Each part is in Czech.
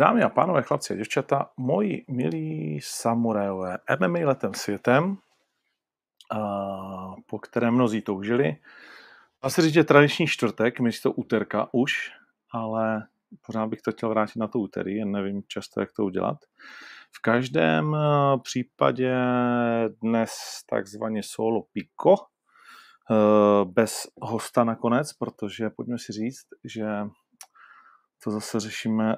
Dámy a pánové, chlapci a děvčata, moji milí samurajové, MMA letem světem, po kterém mnozí toužili. Dá se říct, že tradiční čtvrtek, místo úterka už, ale pořád bych to chtěl vrátit na to úterý, jen nevím často, jak to udělat. V každém případě dnes takzvaně solo pico, bez hosta nakonec, protože pojďme si říct, že to zase řešíme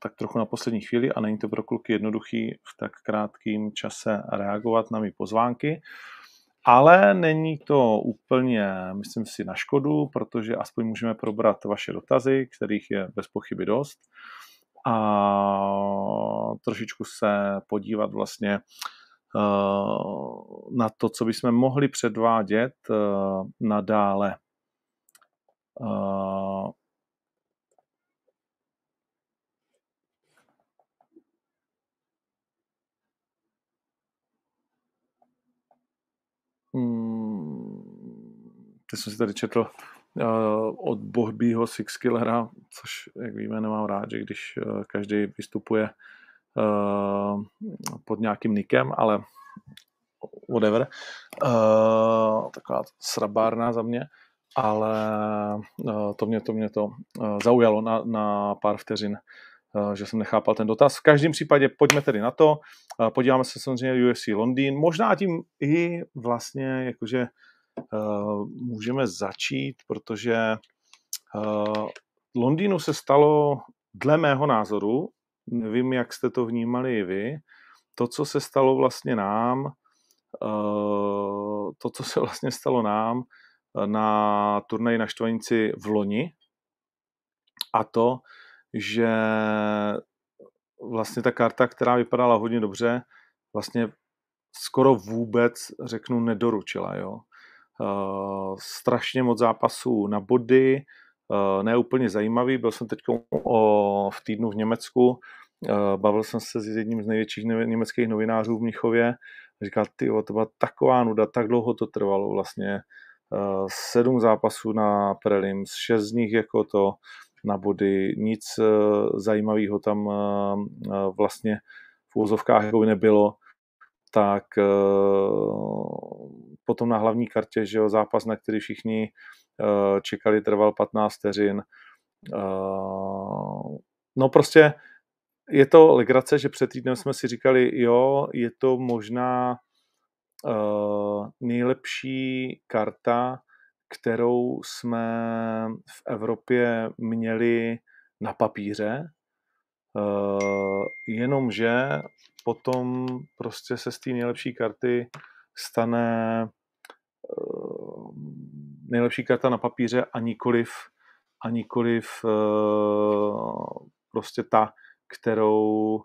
tak trochu na poslední chvíli a není to pro kluky jednoduchý v tak krátkém čase reagovat na mý pozvánky. Ale není to úplně, myslím si, na škodu, protože aspoň můžeme probrat vaše dotazy, kterých je bez pochyby dost a trošičku se podívat vlastně eh, na to, co bychom mohli předvádět eh, nadále. Teď jsem si tady četl uh, od Bohbího Six Killera, což, jak víme, nemám rád, že když uh, každý vystupuje uh, pod nějakým nikem, ale whatever. Uh, taková srabárna za mě, ale uh, to mě to, mě to uh, zaujalo na, na pár vteřin. Eh, že jsem nechápal ten dotaz. V každém případě pojďme tedy na to. Eh, podíváme se samozřejmě UFC Londýn. Možná tím i vlastně jakože uh, můžeme začít, protože Londýnu se stalo dle mého názoru, nevím, jak jste to vnímali i vy, to, co se stalo vlastně nám, to, co se vlastně stalo nám na turnaji na Štvanici v loni, a to, že vlastně ta karta, která vypadala hodně dobře, vlastně skoro vůbec, řeknu, nedoručila. Jo. Uh, strašně moc zápasů na body, uh, ne úplně zajímavý. Byl jsem teď v týdnu v Německu, uh, bavil jsem se s jedním z největších německých novinářů v Mnichově. Říkal, ty, to byla taková nuda, tak dlouho to trvalo vlastně. Sedm zápasů na prelims, šest z nich jako to, na body, nic eh, zajímavého tam eh, eh, vlastně v úvozovkách jako nebylo, tak potom na hlavní kartě, že jo, zápas, na který všichni čekali, trval 15 vteřin. No prostě je to legrace, že před týdnem jsme si říkali, jo, je to možná nejlepší karta, kterou jsme v Evropě měli na papíře, eh, jenomže potom prostě se z té nejlepší karty stane eh, nejlepší karta na papíře a nikoliv, a nikoliv eh, prostě ta, kterou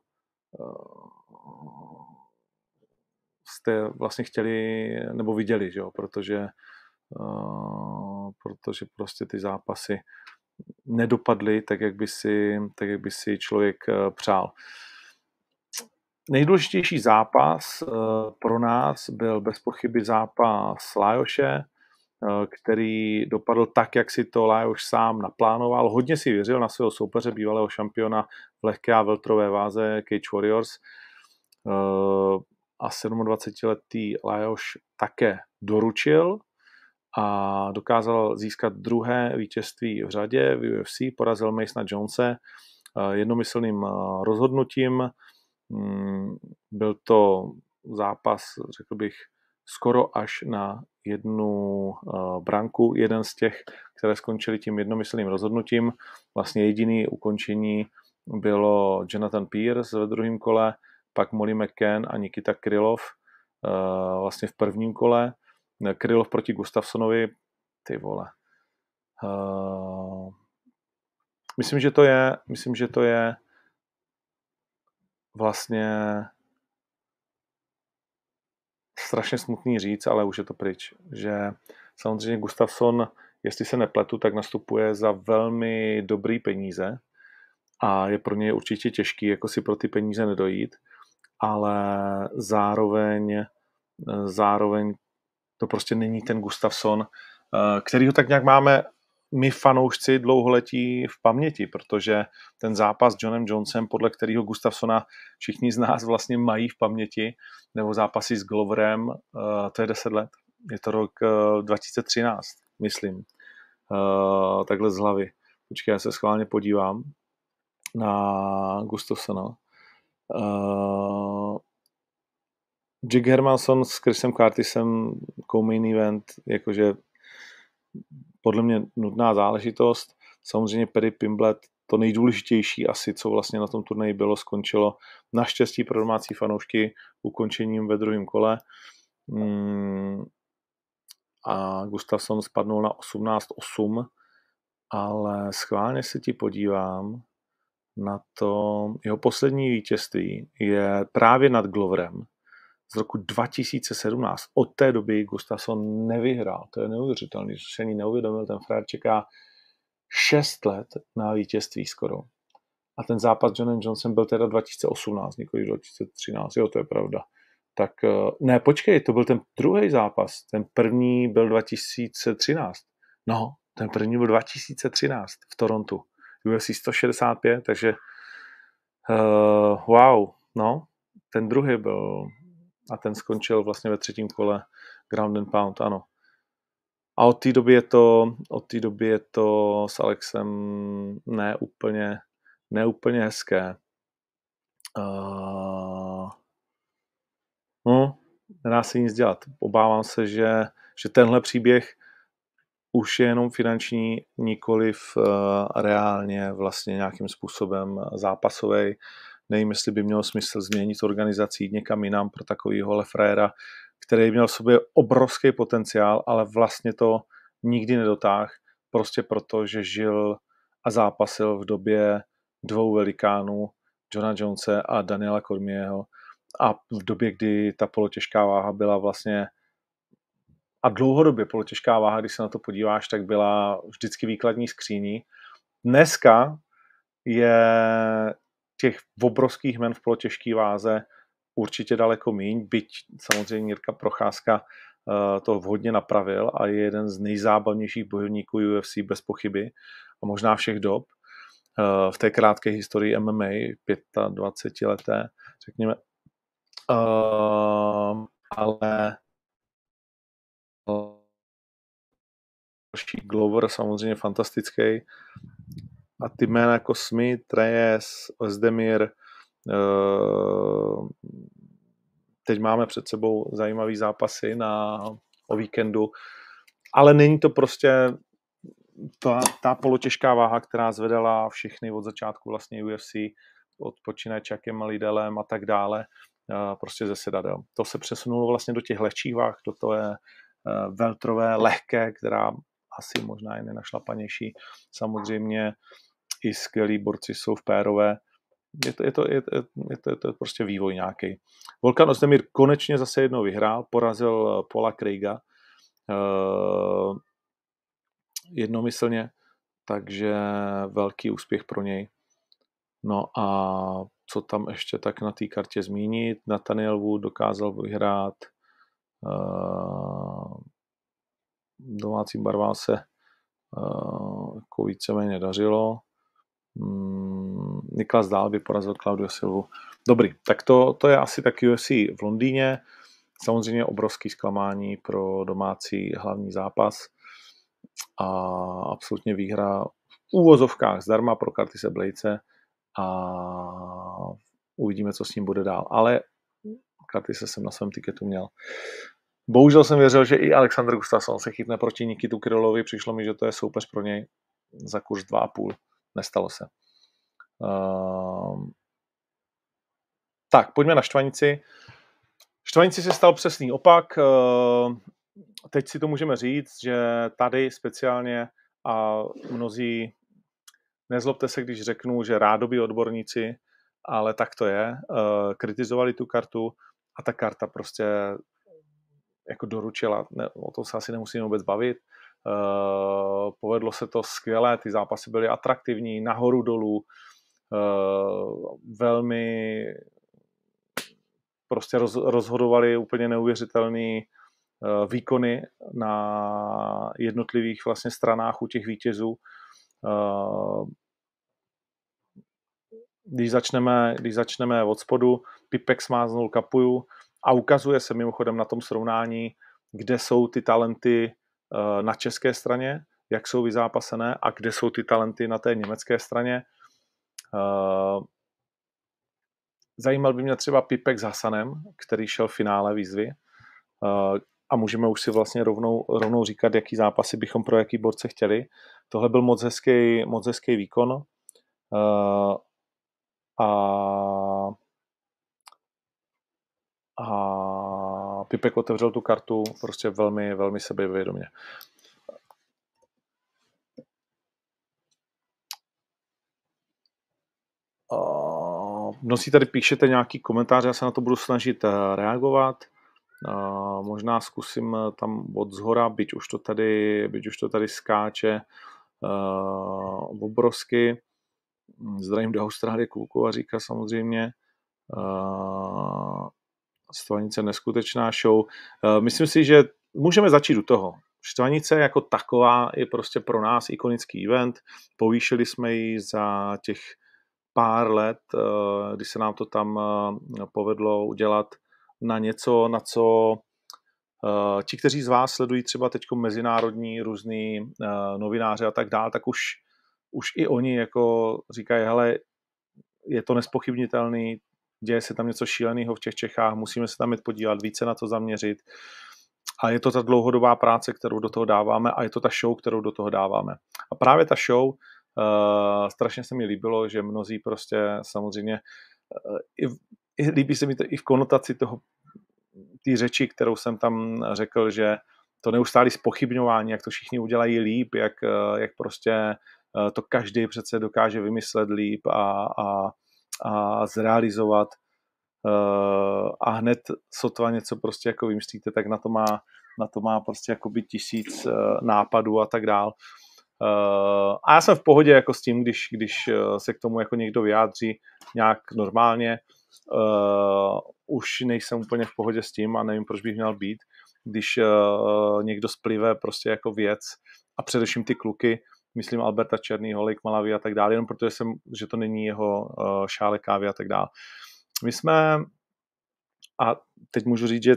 jste vlastně chtěli nebo viděli, že jo? protože protože prostě ty zápasy nedopadly tak, jak by si, tak, jak by si člověk e, přál. Nejdůležitější zápas e, pro nás byl bez pochyby zápas Lajoše, který dopadl tak, jak si to Lajoš sám naplánoval. Hodně si věřil na svého soupeře, bývalého šampiona v lehké a veltrové váze Cage Warriors. A 27-letý Lajoš také doručil a dokázal získat druhé vítězství v řadě v UFC, porazil Masona Jonese eh, jednomyslným eh, rozhodnutím. Mm, byl to zápas, řekl bych, skoro až na jednu eh, branku, jeden z těch, které skončily tím jednomyslným rozhodnutím. Vlastně jediný ukončení bylo Jonathan Pierce ve druhém kole, pak Molly McCann a Nikita Krylov vlastně v prvním kole. Krylov proti Gustafsonovi, ty vole. Uh, myslím, že to je, myslím, že to je vlastně strašně smutný říct, ale už je to pryč, že samozřejmě Gustafsson, jestli se nepletu, tak nastupuje za velmi dobrý peníze a je pro něj určitě těžký jako si pro ty peníze nedojít, ale zároveň zároveň to prostě není ten Gustafsson, eh, který ho tak nějak máme my fanoušci dlouholetí v paměti, protože ten zápas s Johnem Jonesem, podle kterého Gustafsona všichni z nás vlastně mají v paměti, nebo zápasy s Gloverem, uh, to je 10 let. Je to rok uh, 2013, myslím. Uh, takhle z hlavy. Počkej, já se schválně podívám na Gustafsona. Jack Hermanson s Chrisem Curtisem co-main event, jakože podle mě nutná záležitost. Samozřejmě Perry Pimblet, to nejdůležitější asi, co vlastně na tom turnaji bylo, skončilo naštěstí pro domácí fanoušky ukončením ve druhém kole. Hmm. A Gustafsson spadnul na 18-8, ale schválně se ti podívám na to, jeho poslední vítězství je právě nad Gloverem z roku 2017. Od té doby Gustafsson nevyhrál. To je neuvěřitelné, že se ani neuvědomil. Ten frajer čeká 6 let na vítězství skoro. A ten zápas s Johnem Johnsonem byl teda 2018, nikoli 2013. Jo, to je pravda. Tak eh, ne, počkej, to byl ten druhý zápas. Ten první byl 2013. No, ten první byl 2013 v Torontu. UFC 165, takže uh, wow, no, ten druhý byl a ten skončil vlastně ve třetím kole ground and pound, ano. A od té doby je to, od té doby je to s Alexem neúplně, neúplně hezké. Uh, no, nedá se nic dělat. Obávám se, že, že tenhle příběh už je jenom finanční, nikoliv uh, reálně vlastně nějakým způsobem zápasový. Nevím, jestli by mělo smysl změnit organizací někam jinam pro takovýho lefréra, který měl v sobě obrovský potenciál, ale vlastně to nikdy nedotáh, prostě proto, že žil a zápasil v době dvou velikánů, Johna Jonese a Daniela Cormieho a v době, kdy ta polotěžká váha byla vlastně a dlouhodobě polotěžká váha, když se na to podíváš, tak byla vždycky výkladní skříní. Dneska je těch obrovských men v polotěžké váze určitě daleko míň, byť samozřejmě Jirka Procházka eh, to vhodně napravil a je jeden z nejzábavnějších bojovníků UFC bez pochyby a možná všech dob eh, v té krátké historii MMA, 25 leté, řekněme. Uh, ale další Glover samozřejmě fantastický a ty jména jako Smith, Reyes, Ozdemir, eh, teď máme před sebou zajímavý zápasy na, o víkendu, ale není to prostě ta, ta polotěžká váha, která zvedala všechny od začátku vlastně UFC, od počínaje Chuckem Lidelem a tak dále, eh, prostě ze sedadel. To se přesunulo vlastně do těch lehčích váh, do toho je eh, veltrové, lehké, která asi možná je nenašlapanější. Samozřejmě i skvělí borci jsou v pérové. Je to, je to, je, to, je to, je to prostě vývoj nějaký. Volkan Ozdemir konečně zase jednou vyhrál, porazil Paula Craiga uh, jednomyslně, takže velký úspěch pro něj. No a co tam ještě tak na té kartě zmínit? Nathaniel Wood dokázal vyhrát uh, domácím barvám se uh, jako víceméně dařilo. Mm, Niklas Dál by porazil Claudio Silvu. Dobrý, tak to, to je asi tak UFC v Londýně. Samozřejmě obrovský zklamání pro domácí hlavní zápas a absolutně výhra v úvozovkách zdarma pro Kartise Blejce a uvidíme, co s ním bude dál. Ale Kartise jsem na svém tiketu měl. Bohužel jsem věřil, že i Alexander Gustafsson se chytne proti Nikitu Krylovi. Přišlo mi, že to je soupeř pro něj za kurz 2,5. Nestalo se. Uh, tak, pojďme na Štvanici. Štvanici se stal přesný opak. Uh, teď si to můžeme říct, že tady speciálně a mnozí, nezlobte se, když řeknu, že rádoby odborníci, ale tak to je, uh, kritizovali tu kartu a ta karta prostě jako doručila, ne, o tom se asi nemusíme vůbec bavit, povedlo se to skvěle, ty zápasy byly atraktivní, nahoru dolů, eh, velmi prostě roz, rozhodovali úplně neuvěřitelný výkony na jednotlivých vlastně stranách u těch vítězů. Když začneme, když začneme od spodu, Pipek smáznul Kapuju a ukazuje se mimochodem na tom srovnání, kde jsou ty talenty na české straně, jak jsou vyzápasené a kde jsou ty talenty na té německé straně. Zajímal by mě třeba Pipek s Hasanem, který šel v finále výzvy. Uh, a můžeme už si vlastně rovnou, rovnou říkat, jaký zápasy bychom pro jaký borce chtěli. Tohle byl moc hezký, moc hezký výkon. A, a Pipek otevřel tu kartu prostě velmi, velmi sebevědomě. Mnozí tady píšete nějaký komentář, já se na to budu snažit eh, reagovat. Možná zkusím eh, tam od zhora, byť už to tady, byť už to tady skáče eh, obrovsky. Zdravím do Austrálie kluku a říká samozřejmě Stvanice neskutečná show. Myslím si, že můžeme začít u toho. Štvanice jako taková je prostě pro nás ikonický event. Povýšili jsme ji za těch pár let, eh, kdy se nám to tam eh, povedlo udělat na něco, na co eh, ti, kteří z vás sledují třeba teď mezinárodní různý novináře a tak dále, tak už, už i oni jako říkají, hele, je to nespochybnitelný, děje se tam něco šíleného v těch Čechách, musíme se tam jít podívat, více na to zaměřit. A je to ta dlouhodobá práce, kterou do toho dáváme a je to ta show, kterou do toho dáváme. A právě ta show Uh, strašně se mi líbilo, že mnozí prostě samozřejmě, uh, i, i, líbí se mi to i v konotaci toho, té řeči, kterou jsem tam řekl, že to neustálé spochybňování, jak to všichni udělají líp, jak, uh, jak prostě to každý přece dokáže vymyslet líp a, a, a zrealizovat uh, a hned sotva něco prostě jako vymyslíte, tak na to má, na to má prostě jakoby tisíc uh, nápadů a tak dál. Uh, a já jsem v pohodě jako s tím, když, když se k tomu jako někdo vyjádří nějak normálně. Už nejsem úplně v pohodě s tím a nevím, proč bych měl být, když někdo splive prostě jako věc a především ty kluky, myslím Alberta Černý, Holik, Malavy a tak dále, jenom protože jsem, že to není jeho uh, šále kávy a tak dále. My jsme, a teď můžu říct, že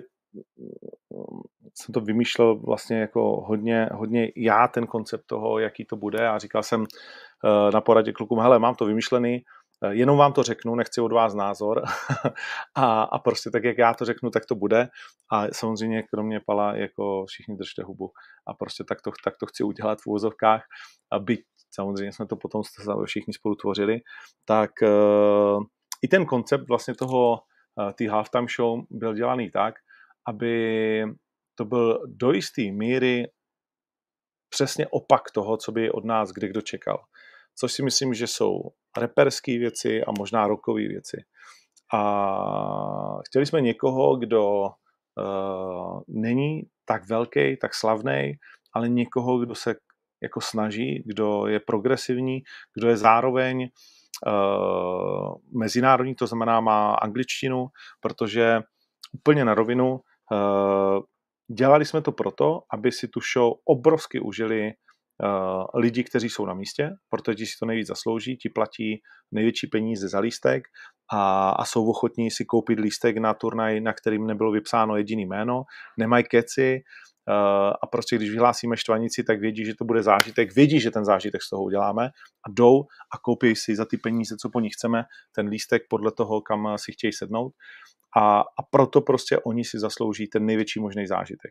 jsem to vymýšlel vlastně jako hodně, hodně já ten koncept toho, jaký to bude a říkal jsem eh, na poradě klukům, hele, mám to vymyšlený, jenom vám to řeknu, nechci od vás názor. A, a prostě tak, jak já to řeknu, tak to bude. A samozřejmě kromě Pala jako všichni držte hubu a prostě tak to, tak to chci udělat v úvozovkách a byť samozřejmě jsme to potom všichni spolu tvořili, tak uh, i ten koncept vlastně toho, uh, ty halftime show byl dělaný tak, aby to byl do jisté míry přesně opak toho, co by od nás kdy kdo čekal. Což si myslím, že jsou reperské věci a možná rokové věci. A chtěli jsme někoho, kdo uh, není tak velký, tak slavný, ale někoho, kdo se jako snaží, kdo je progresivní, kdo je zároveň uh, mezinárodní, to znamená má angličtinu, protože úplně na rovinu uh, Dělali jsme to proto, aby si tu show obrovsky užili lidi, kteří jsou na místě, protože si to nejvíc zaslouží, ti platí největší peníze za lístek a, a jsou ochotní si koupit lístek na turnaj, na kterým nebylo vypsáno jediný jméno, nemají keci uh, a prostě když vyhlásíme štvanici, tak vědí, že to bude zážitek, vědí, že ten zážitek z toho uděláme a jdou a koupí si za ty peníze, co po nich chceme, ten lístek podle toho, kam si chtějí sednout a, a proto prostě oni si zaslouží ten největší možný zážitek.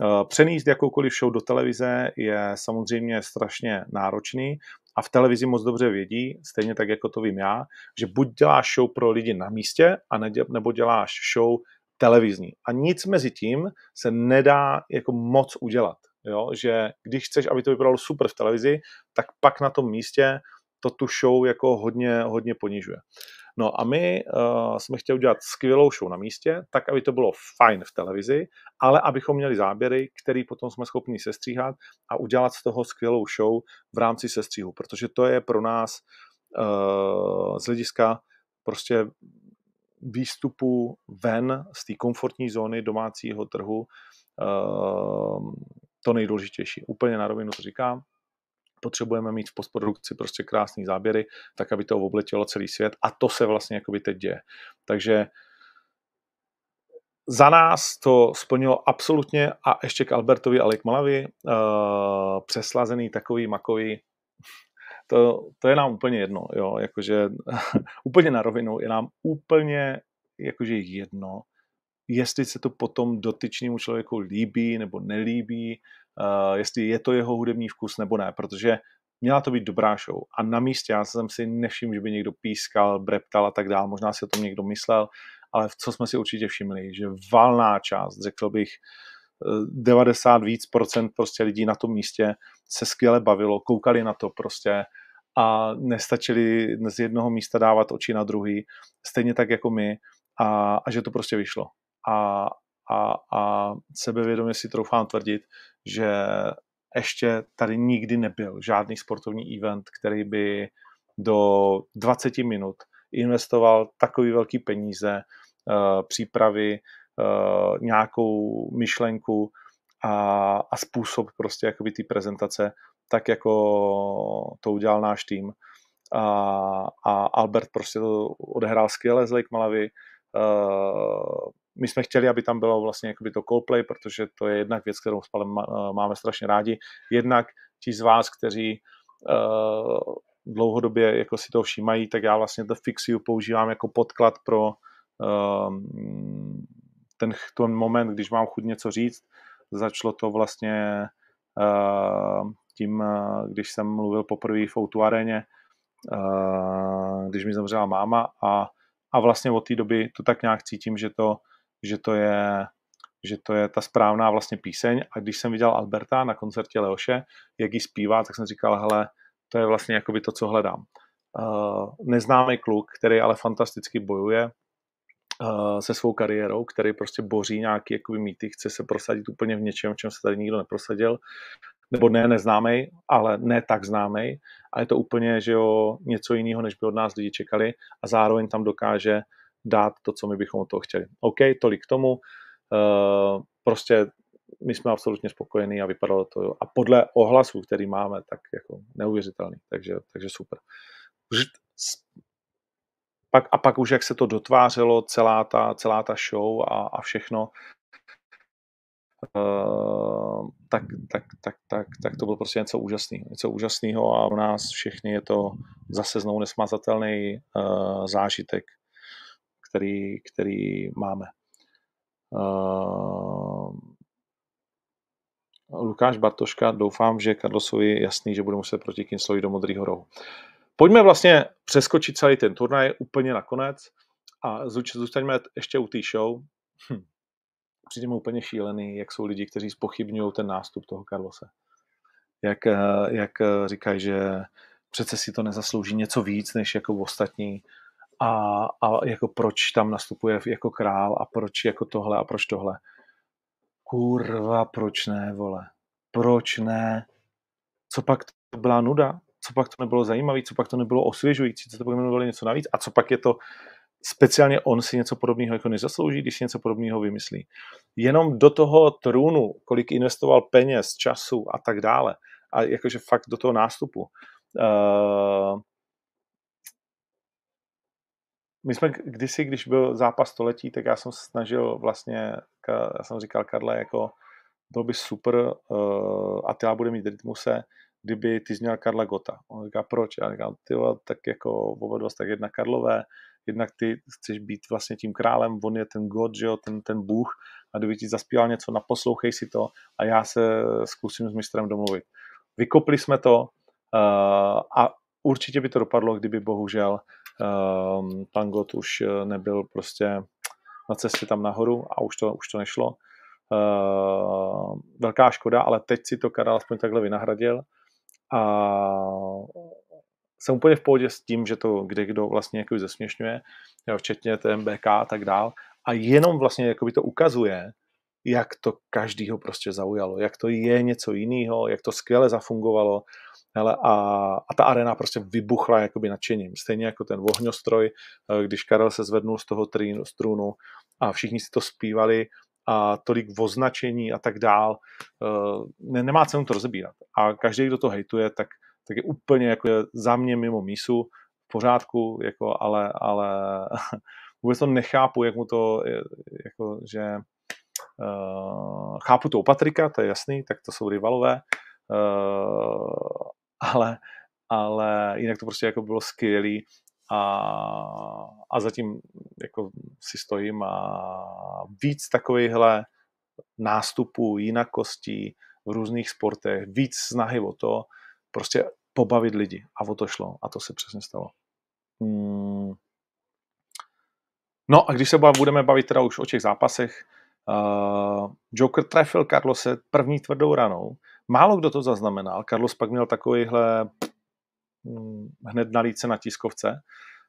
Eh, přenést jakoukoliv show do televize je samozřejmě strašně náročný a v televizi moc dobře vědí, stejně tak jako to vím já, že buď děláš show pro lidi na místě, a nebo děláš show televizní. A nic mezi tím se nedá jako moc udělat. Jo? Že když chceš, aby to vypadalo super v televizi, tak pak na tom místě to tu show jako hodně, hodně ponižuje. No a my uh, jsme chtěli udělat skvělou show na místě, tak, aby to bylo fajn v televizi, ale abychom měli záběry, který potom jsme schopni sestříhat a udělat z toho skvělou show v rámci sestříhu, protože to je pro nás uh, z hlediska prostě výstupu ven z té komfortní zóny domácího trhu uh, to nejdůležitější. Úplně na rovinu to říkám. Potřebujeme mít v postprodukci prostě krásné záběry, tak aby to obletělo celý svět a to se vlastně jakoby teď děje. Takže za nás to splnilo absolutně a ještě k Albertovi a k Malavi uh, přeslazený takový makový to, to je nám úplně jedno, jo, jakože úplně na rovinu je nám úplně jakože jedno, jestli se to potom dotyčnému člověku líbí nebo nelíbí, uh, jestli je to jeho hudební vkus nebo ne, protože měla to být dobrá show a na místě já jsem si nevšiml, že by někdo pískal, breptal a tak dále, možná si o tom někdo myslel, ale co jsme si určitě všimli, že valná část, řekl bych, 90 eh, víc procent prostě lidí na tom místě se skvěle bavilo, koukali na to prostě a nestačili z jednoho místa dávat oči na druhý, stejně tak jako my a, a že to prostě vyšlo. A, a, a sebevědomě si troufám tvrdit, že ještě tady nikdy nebyl žádný sportovní event, který by do 20 minut investoval takový velký peníze, uh, přípravy, uh, nějakou myšlenku a, a způsob prostě jakoby té prezentace, tak jako to udělal náš tým. A, a Albert prostě to odehrál skvěle z Lake Malavy. Uh, my jsme chtěli, aby tam bylo vlastně jakoby to Coldplay, protože to je jednak věc, kterou spalem máme strašně rádi. Jednak ti z vás, kteří uh, dlouhodobě jako si to všímají, tak já vlastně The Fix You používám jako podklad pro uh, ten, ten moment, když mám chuť něco říct. Začalo to vlastně uh, tím, když jsem mluvil poprvé v Outu aréně, když mi zemřela máma a, a vlastně od té doby to tak nějak cítím, že to že to je že to je ta správná vlastně píseň a když jsem viděl Alberta na koncertě Leoše, jak ji zpívá, tak jsem říkal, hele, to je vlastně jakoby to, co hledám. Uh, neznámý kluk, který ale fantasticky bojuje uh, se svou kariérou, který prostě boří nějaký jakoby mýty, chce se prosadit úplně v něčem, v čem se tady nikdo neprosadil, nebo ne neznámý, ale ne tak známý a je to úplně, že jo, něco jiného, než by od nás lidi čekali a zároveň tam dokáže dát to, co my bychom od toho chtěli. OK, tolik k tomu. Uh, prostě my jsme absolutně spokojení a vypadalo to. A podle ohlasů, který máme, tak jako neuvěřitelný. Takže, takže super. Pak, a pak už, jak se to dotvářelo, celá ta, celá ta show a, a všechno, uh, tak, tak, tak, tak, tak to bylo prostě něco úžasného. Něco úžasného a u nás všechny je to zase znovu nesmazatelný uh, zážitek který, který máme. Uh, Lukáš Bartoška, doufám, že Karlosovi je jasný, že bude muset proti Kinslovi do Modrýho rohu. Pojďme vlastně přeskočit celý ten turnaj úplně na konec a zůstaňme ještě u té show. Hm. Přijde mi úplně šílený, jak jsou lidi, kteří spochybňují ten nástup toho Karlose. Jak, eh, jak říkají, že přece si to nezaslouží něco víc, než jako ostatní a, a jako proč tam nastupuje jako král a proč jako tohle a proč tohle. Kurva, proč ne, vole? Proč ne? Co pak to byla nuda? Co pak to nebylo zajímavé? Co pak to nebylo osvěžující? Co to pak nebylo něco navíc? A co pak je to speciálně on si něco podobného jako nezaslouží, když něco podobného vymyslí. Jenom do toho trůnu, kolik investoval peněz, času a tak dále, a jakože fakt do toho nástupu, uh, my jsme kdysi, když byl zápas století, tak já jsem se snažil vlastně, já jsem říkal Karle, jako bylo by super, uh, Attila bude mít rytmuse, kdyby ty zněl Karla Gota. On říká, proč? Já říkám, ty tak jako oba dva tak jedna Karlové, jednak ty chceš být vlastně tím králem, on je ten God, že jo, ten, ten bůh, a kdyby ti zaspíval něco, naposlouchej si to a já se zkusím s mistrem domluvit. Vykopli jsme to uh, a určitě by to dopadlo, kdyby bohužel Um, pan God už eh, nebyl prostě na cestě tam nahoru a už to, už to nešlo. Uh, velká škoda, ale teď si to Karel aspoň takhle vynahradil a jsem úplně v pohodě s tím, že to kde kdo vlastně jako zesměšňuje, jo, včetně TMBK a tak dál. A jenom vlastně jako by to ukazuje, jak to každýho prostě zaujalo, jak to je něco jiného, jak to skvěle zafungovalo, Hele, a, a ta arena prostě vybuchla jakoby nadšením. Stejně jako ten ohňostroj, eh, když Karel se zvednul z toho trínu, strunu a všichni si to zpívali a tolik označení a tak dál. Ne, nemá cenu to rozebírat. A každý, kdo to hejtuje, tak, tak je úplně jako za mě mimo mísu, v pořádku, jako, ale, ale vůbec to nechápu, jak mu to, jako, že uh, chápu to u Patrika, to je jasný, tak to jsou rivalové, uh, ale, ale jinak to prostě jako bylo skvělý a, a zatím jako si stojím a víc takovýchhle nástupů, jinakostí v různých sportech, víc snahy o to, prostě pobavit lidi. A o to šlo. A to se přesně stalo. Hmm. No a když se budeme bavit teda už o těch zápasech, uh, Joker trefil Carlose první tvrdou ranou. Málo kdo to zaznamenal. Carlos pak měl takovýhle hm, hned na líce na tiskovce.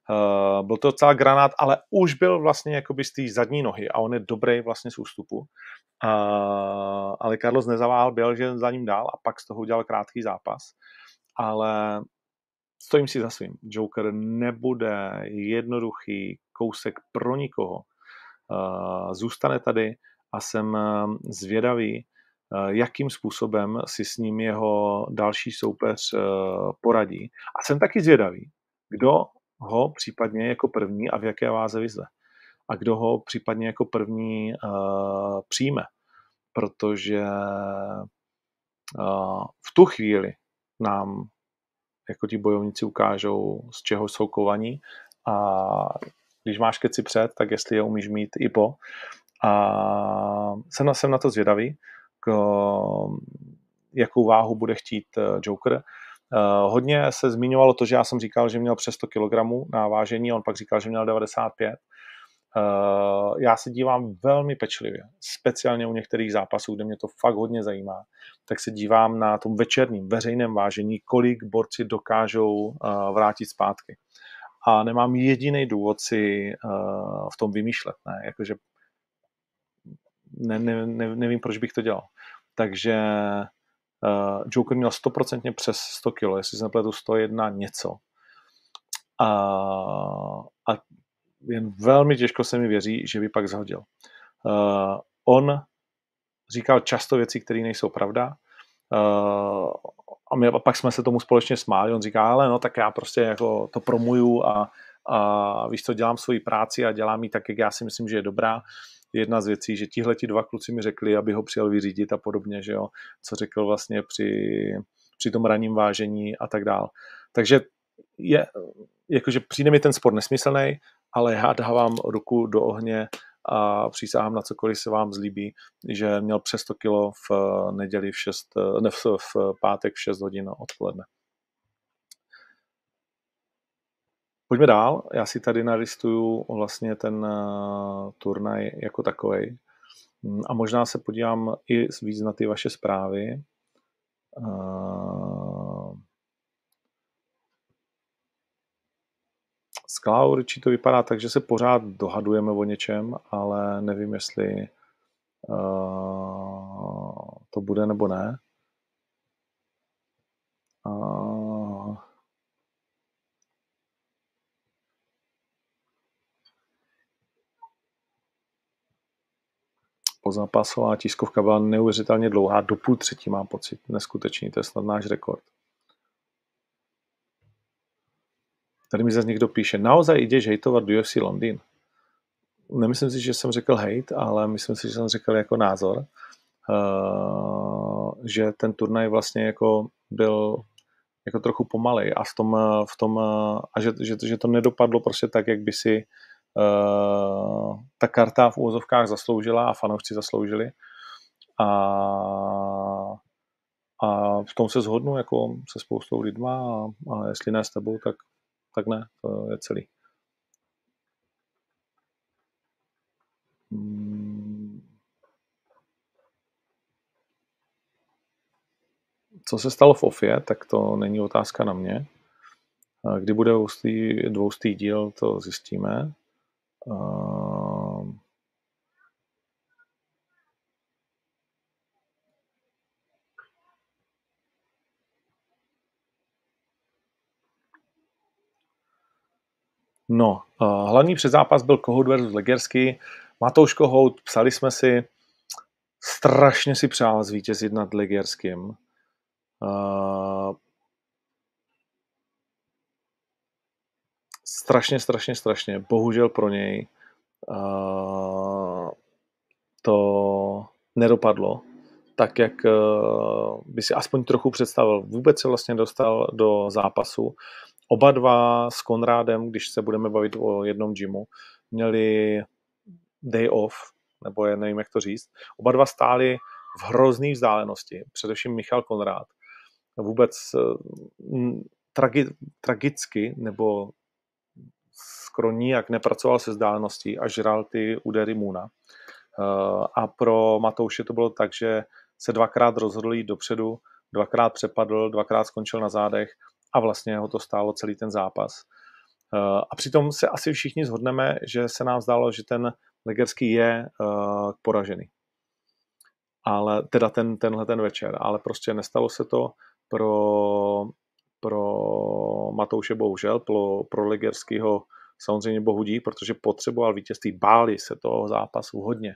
Uh, byl to docela granát, ale už byl vlastně jakoby z té zadní nohy a on je dobrý vlastně z ústupu. Uh, ale Carlos nezaváhal, byl, že za ním dál a pak z toho udělal krátký zápas. Ale stojím si za svým. Joker nebude jednoduchý kousek pro nikoho. Uh, zůstane tady a jsem zvědavý, jakým způsobem si s ním jeho další soupeř poradí. A jsem taky zvědavý, kdo ho případně jako první a v jaké váze vyzve. A kdo ho případně jako první uh, přijme. Protože uh, v tu chvíli nám jako ti bojovníci ukážou, z čeho jsou kovaní a když máš keci před, tak jestli je umíš mít i po. A jsem na, jsem na to zvědavý, k, jakou váhu bude chtít eh, Joker. Uh, hodně se zmiňovalo to, že já jsem říkal, že měl přes 100 kg na vážení, on pak říkal, že měl 95. Uh, eh, já se dívám velmi pečlivě, speciálně u některých zápasů, kde mě to fakt hodně zajímá, tak se dívám na tom večerním veřejném vážení, kolik borci dokážou uh, vrátit zpátky. A nemám jediný důvod si v tom vymýšlet, ne? Jakože ne, ne, ne, nevím, proč bych to dělal. Takže Uh, Joker měl 100% přes 100 kg, jestli se nepletu 101 něco. A, a jen velmi těžko se mi věří, že by pak zhodil. Uh, on říkal často věci, které nejsou pravda. Uh, a my a pak jsme se tomu společně smáli. On říká, ale no tak já prostě jako to promuju a, a víš co, dělám svoji práci a dělám ji tak, jak já si myslím, že je dobrá jedna z věcí, že tihle ti dva kluci mi řekli, aby ho přijel vyřídit a podobně, že jo, co řekl vlastně při, při tom ranním vážení a tak dál. Takže je, jakože přijde mi ten sport nesmyslný, ale já dávám ruku do ohně a přísahám na cokoliv se vám zlíbí, že měl přes 100 kilo v neděli v, 6, ne, v pátek v 6 hodin odpoledne. Pojďme dál. Já si tady naristuju vlastně ten uh, turnaj jako takový. Mm, a možná se podívám i víc na ty vaše zprávy. Uh, s Klauričí to vypadá tak, že se pořád dohadujeme o něčem, ale nevím, jestli uh, to bude nebo ne. Pozápasová tiskovka byla neuvěřitelně dlouhá, do půl třetí mám pocit, neskutečný, to je snad náš rekord. Tady mi zase někdo píše, naozaj jdeš hejtovat UFC Londýn? Nemyslím si, že jsem řekl hejt, ale myslím si, že jsem řekl jako názor, uh, že ten turnaj vlastně jako byl jako trochu pomalej a v tom, v tom a že, že, že to nedopadlo prostě tak, jak by si ta karta v úvozovkách zasloužila a fanoušci zasloužili. A, a v tom se zhodnu jako se spoustou lidma a, a jestli ne s tebou, tak, tak ne, to je celý. Hmm. Co se stalo v OFIE, tak to není otázka na mě. Kdy bude dvoustý díl, to zjistíme. Um, No, uh, hlavní předzápas byl Kohout versus Legersky. Matouš Kohout, psali jsme si, strašně si přál zvítězit nad Ligerským. Uh, strašně, strašně, strašně. Bohužel pro něj uh, to nedopadlo tak, jak uh, by si aspoň trochu představil. Vůbec se vlastně dostal do zápasu. Oba dva s Konrádem, když se budeme bavit o jednom gymu, měli day off, nebo já nevím, jak to říct. Oba dva stáli v hrozný vzdálenosti, především Michal Konrád. Vůbec uh, tragi, tragicky, nebo skoro nijak nepracoval se vzdáleností a žral ty údery Muna. Uh, a pro Matouše to bylo tak, že se dvakrát rozhodl jít dopředu, dvakrát přepadl, dvakrát skončil na zádech a vlastně ho to stálo celý ten zápas. Uh, a přitom se asi všichni zhodneme, že se nám zdálo, že ten Legerský je uh, poražený. Ale teda ten, tenhle ten večer. Ale prostě nestalo se to pro, pro Matouše bohužel, pro, pro Legerskýho samozřejmě bohudí, protože potřeboval vítězství, báli se toho zápasu hodně.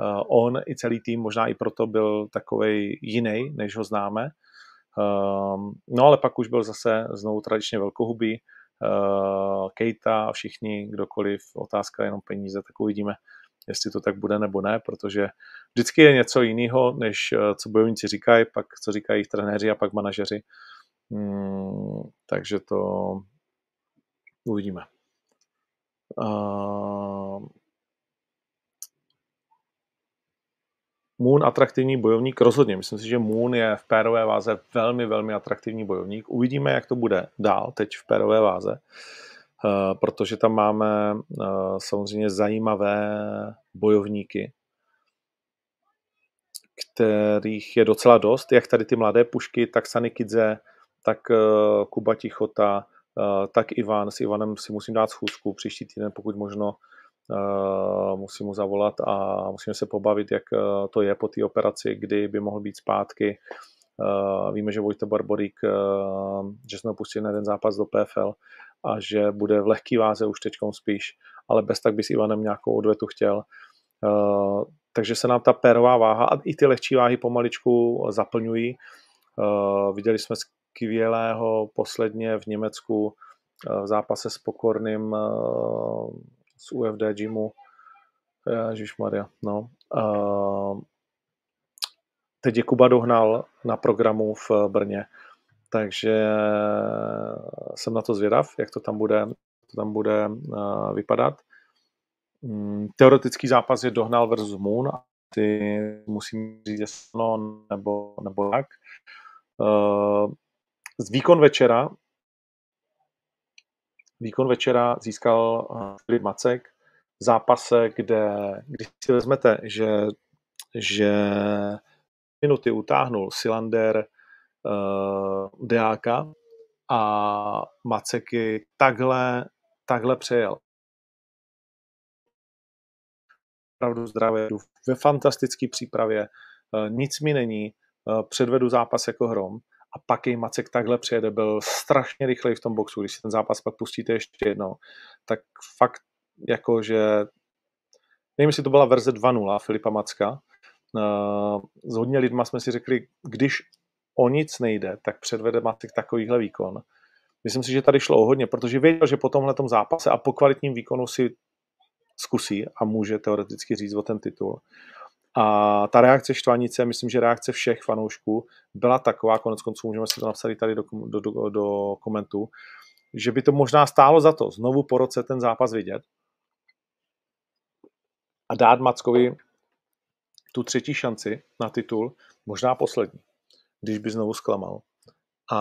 Uh, on i celý tým možná i proto byl takový jiný, než ho známe. Uh, no ale pak už byl zase znovu tradičně velkohubý. Uh, Kejta a všichni, kdokoliv, otázka jenom peníze, tak uvidíme, jestli to tak bude nebo ne, protože vždycky je něco jiného, než uh, co bojovníci říkají, pak co říkají trenéři a pak manažeři. Hmm, takže to uvidíme. Uh, Moon atraktivní bojovník, rozhodně. Myslím si, že Moon je v pérové váze velmi, velmi atraktivní bojovník. Uvidíme, jak to bude dál teď v pérové váze, uh, protože tam máme uh, samozřejmě zajímavé bojovníky, kterých je docela dost, jak tady ty mladé pušky, tak Sany Kidze, tak uh, Kuba Tichota, tak Ivan. S Ivanem si musím dát schůzku příští týden, pokud možno Uh, musím mu zavolat a musíme se pobavit, jak uh, to je po té operaci, kdy by mohl být zpátky. Víme, že Vojta Barborík, že jsme ho pustili na jeden zápas do PFL a že bude v lehký váze už teď spíš, ale bez tak by s Ivanem nějakou odvetu chtěl. Takže se nám ta pérová váha a i ty lehčí váhy pomaličku zaplňují. Viděli jsme skvělého posledně v Německu v zápase s Pokorným z UFD gymu. Maria, no. Uh, teď je Kuba dohnal na programu v Brně, takže jsem na to zvědav, jak to tam bude, to tam bude uh, vypadat. Um, teoretický zápas je dohnal versus Moon, ty musím říct no, nebo, nebo jak. Z výkon večera. Výkon večera získal eh, Filip Macek. V zápase, kde, když si vezmete, že, že minuty utáhnul Silander uh, Deáka a Maceky takhle, takhle přejel. Opravdu zdravě, ve fantastické přípravě, uh, nic mi není, uh, předvedu zápas jako hrom a pak jej Macek takhle přijede, byl strašně rychlej v tom boxu, když si ten zápas pak pustíte ještě jednou, tak fakt jako, že nevím, jestli to byla verze 2.0 Filipa Macka, uh, s hodně lidma jsme si řekli, když o nic nejde, tak předvede Macek takovýhle výkon. Myslím si, že tady šlo o hodně, protože věděl, že po tomhle zápase a po kvalitním výkonu si zkusí a může teoreticky říct o ten titul. A ta reakce Štvanice, myslím, že reakce všech fanoušků byla taková, konec konců můžeme si to napsat tady do, do, do, do komentů, že by to možná stálo za to znovu po roce ten zápas vidět a dát Mackovi tu třetí šanci na titul, možná poslední, když by znovu zklamal. A,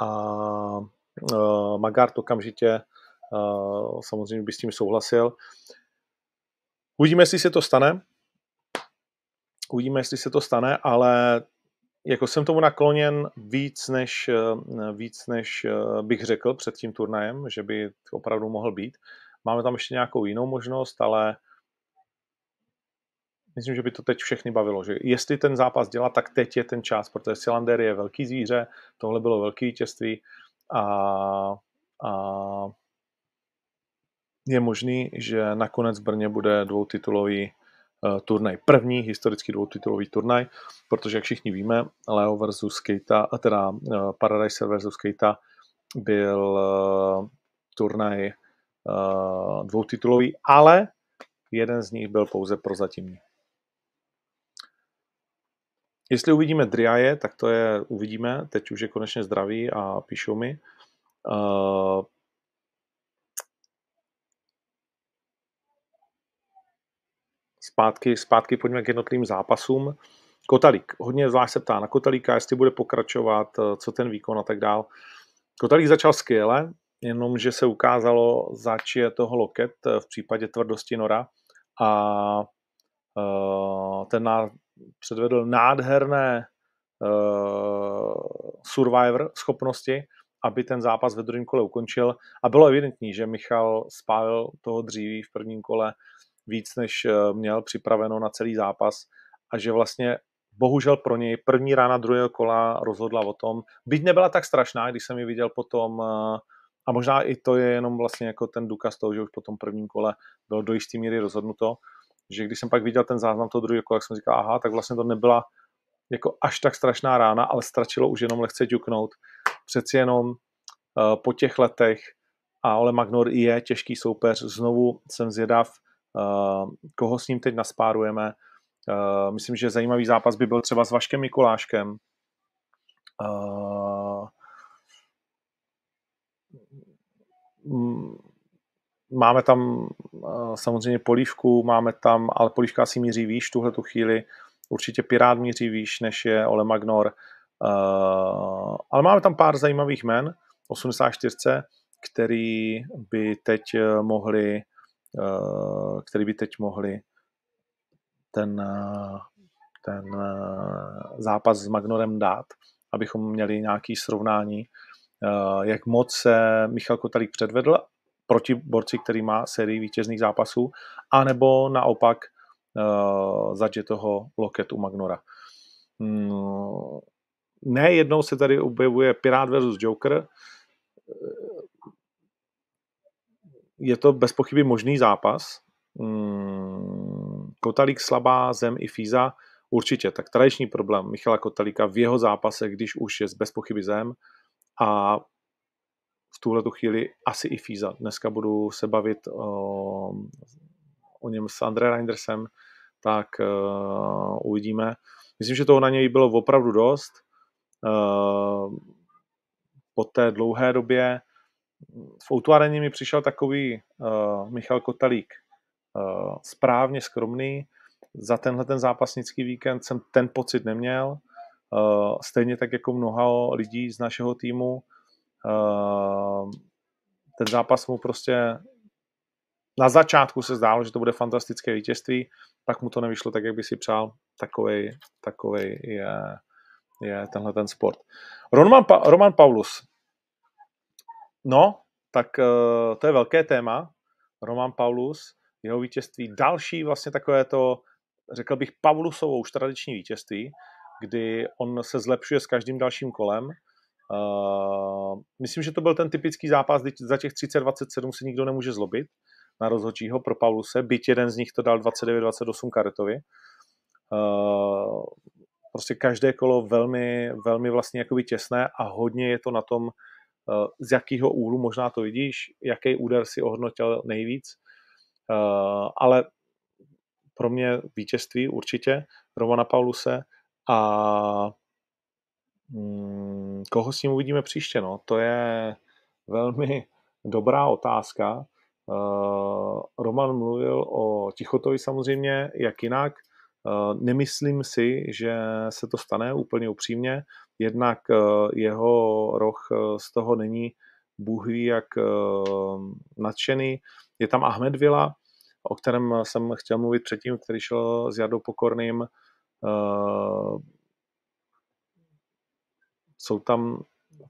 a uh, Magart okamžitě uh, samozřejmě by s tím souhlasil. Uvidíme, jestli se to stane. Uvidíme, jestli se to stane, ale jako jsem tomu nakloněn víc než, eh, víc než eh, bych řekl před tím turnajem, že by opravdu mohl být. Máme tam ještě nějakou jinou možnost, ale myslím, že by to teď všechny bavilo, že jestli ten zápas dělá, tak teď je ten čas, protože Silander je velký zvíře, tohle bylo velký vítězství a, a je možný, že nakonec v Brně bude dvoutitulový turnaj. První historický dvoutitulový turnaj, protože jak všichni víme, Leo versus Keita, teda Paradise versus Keita byl turnaj dvoutitulový, ale jeden z nich byl pouze prozatímní. Jestli uvidíme Driaje, tak to je uvidíme. Teď už je konečně zdravý a píšou mi. Zpátky, zpátky pojďme k jednotlivým zápasům. Kotalík. Hodně zvlášť se ptá na Kotalíka, jestli bude pokračovat, eh, co ten výkon a tak dál. Kotalík začal skvěle, jenomže se ukázalo, zač je toho loket eh, v případě tvrdosti Nora a ten předvedl nádherné survivor schopnosti, aby ten zápas ve druhém kole ukončil. A bylo evidentní, že Michal spálil toho dříví v prvním kole víc, než eh, měl připraveno na celý zápas a že vlastně bohužel pro něj první rána druhého kola rozhodla o tom, byť nebyla tak strašná, když jsem ji viděl potom, eh, a možná i to je jenom vlastně jako ten důkaz toho, že už po tom prvním kole bylo do jisté míry rozhodnuto, že když jsem pak viděl ten záznam toho druhého kola, jsem říkal, aha, tak vlastně to nebyla jako až tak strašná rána, ale stačilo už jenom lehce ťuknout. Přeci jenom uh, po těch letech a Ole Magnor je těžký soupeř. Znovu jsem zvědav, koho s ním teď naspárujeme. Uh, myslím, že zajímavý zápas by byl třeba s Vaškem Mikuláškem. Uh, Máme tam eh, samozřejmě polívku, máme tam, ale polívka si míří výš tuhle tu chvíli, určitě Pirát míří výš, než je Ole Magnor, ale máme tam pár zajímavých men, 84, který by teď eh, mohli který by teď mohli ten, uh, ten zápas s Magnorem dát, abychom měli nějaké srovnání, jak moc se Michal Kotalík předvedl proti borci, který má sérii vítězných zápasů, anebo naopak zadže toho loketu Magnora. Mm, ne jednou se tady objevuje Pirát versus Joker. Je to bez pochyby možný zápas. Mm, Kotalík slabá zem i Fíza určitě. Tak tradiční problém Michala Kotalíka v jeho zápase, když už je bez pochyby zem a v tuhle tu chvíli asi i Fíza. Dneska budu se bavit o, o něm s André Reindersem, tak uh, uvidíme. Myslím, že toho na něj bylo opravdu dost. Uh, po té dlouhé době v Outu mi přišel takový uh, Michal Kotalík uh, správně skromný. Za tenhle ten zápasnický víkend jsem ten pocit neměl. Uh, stejně tak jako mnoha lidí z našeho týmu Ehm, ten zápas mu prostě na začátku se zdálo, že to bude fantastické vítězství, pak mu to nevyšlo tak, jak by si přál. Takovej, takovej je, je tenhle ten sport. Roman, pa- Roman Paulus. No, tak uh, to je velké téma. Roman Paulus, jeho vítězství. Další vlastně takové to, řekl bych, Paulusovou už tradiční vítězství, kdy on se zlepšuje s každým dalším kolem Uh, myslím, že to byl ten typický zápas, kdy za těch 30-27 se nikdo nemůže zlobit na rozhodčího pro Pauluse, byť jeden z nich to dal 29-28 Karetovi. Uh, prostě každé kolo velmi, velmi vlastně jakoby těsné a hodně je to na tom, z jakého úhlu možná to vidíš, jaký úder si ohodnotil nejvíc, uh, ale pro mě vítězství určitě Romana Pauluse a Hmm, koho s ním uvidíme příště? No? To je velmi dobrá otázka. Uh, Roman mluvil o Tichotovi samozřejmě, jak jinak. Uh, nemyslím si, že se to stane úplně upřímně. Jednak uh, jeho roh z toho není Bůh ví, jak nadšený. Je tam Ahmed Vila, o kterém jsem chtěl mluvit předtím, který šel s Jardou Pokorným jsou tam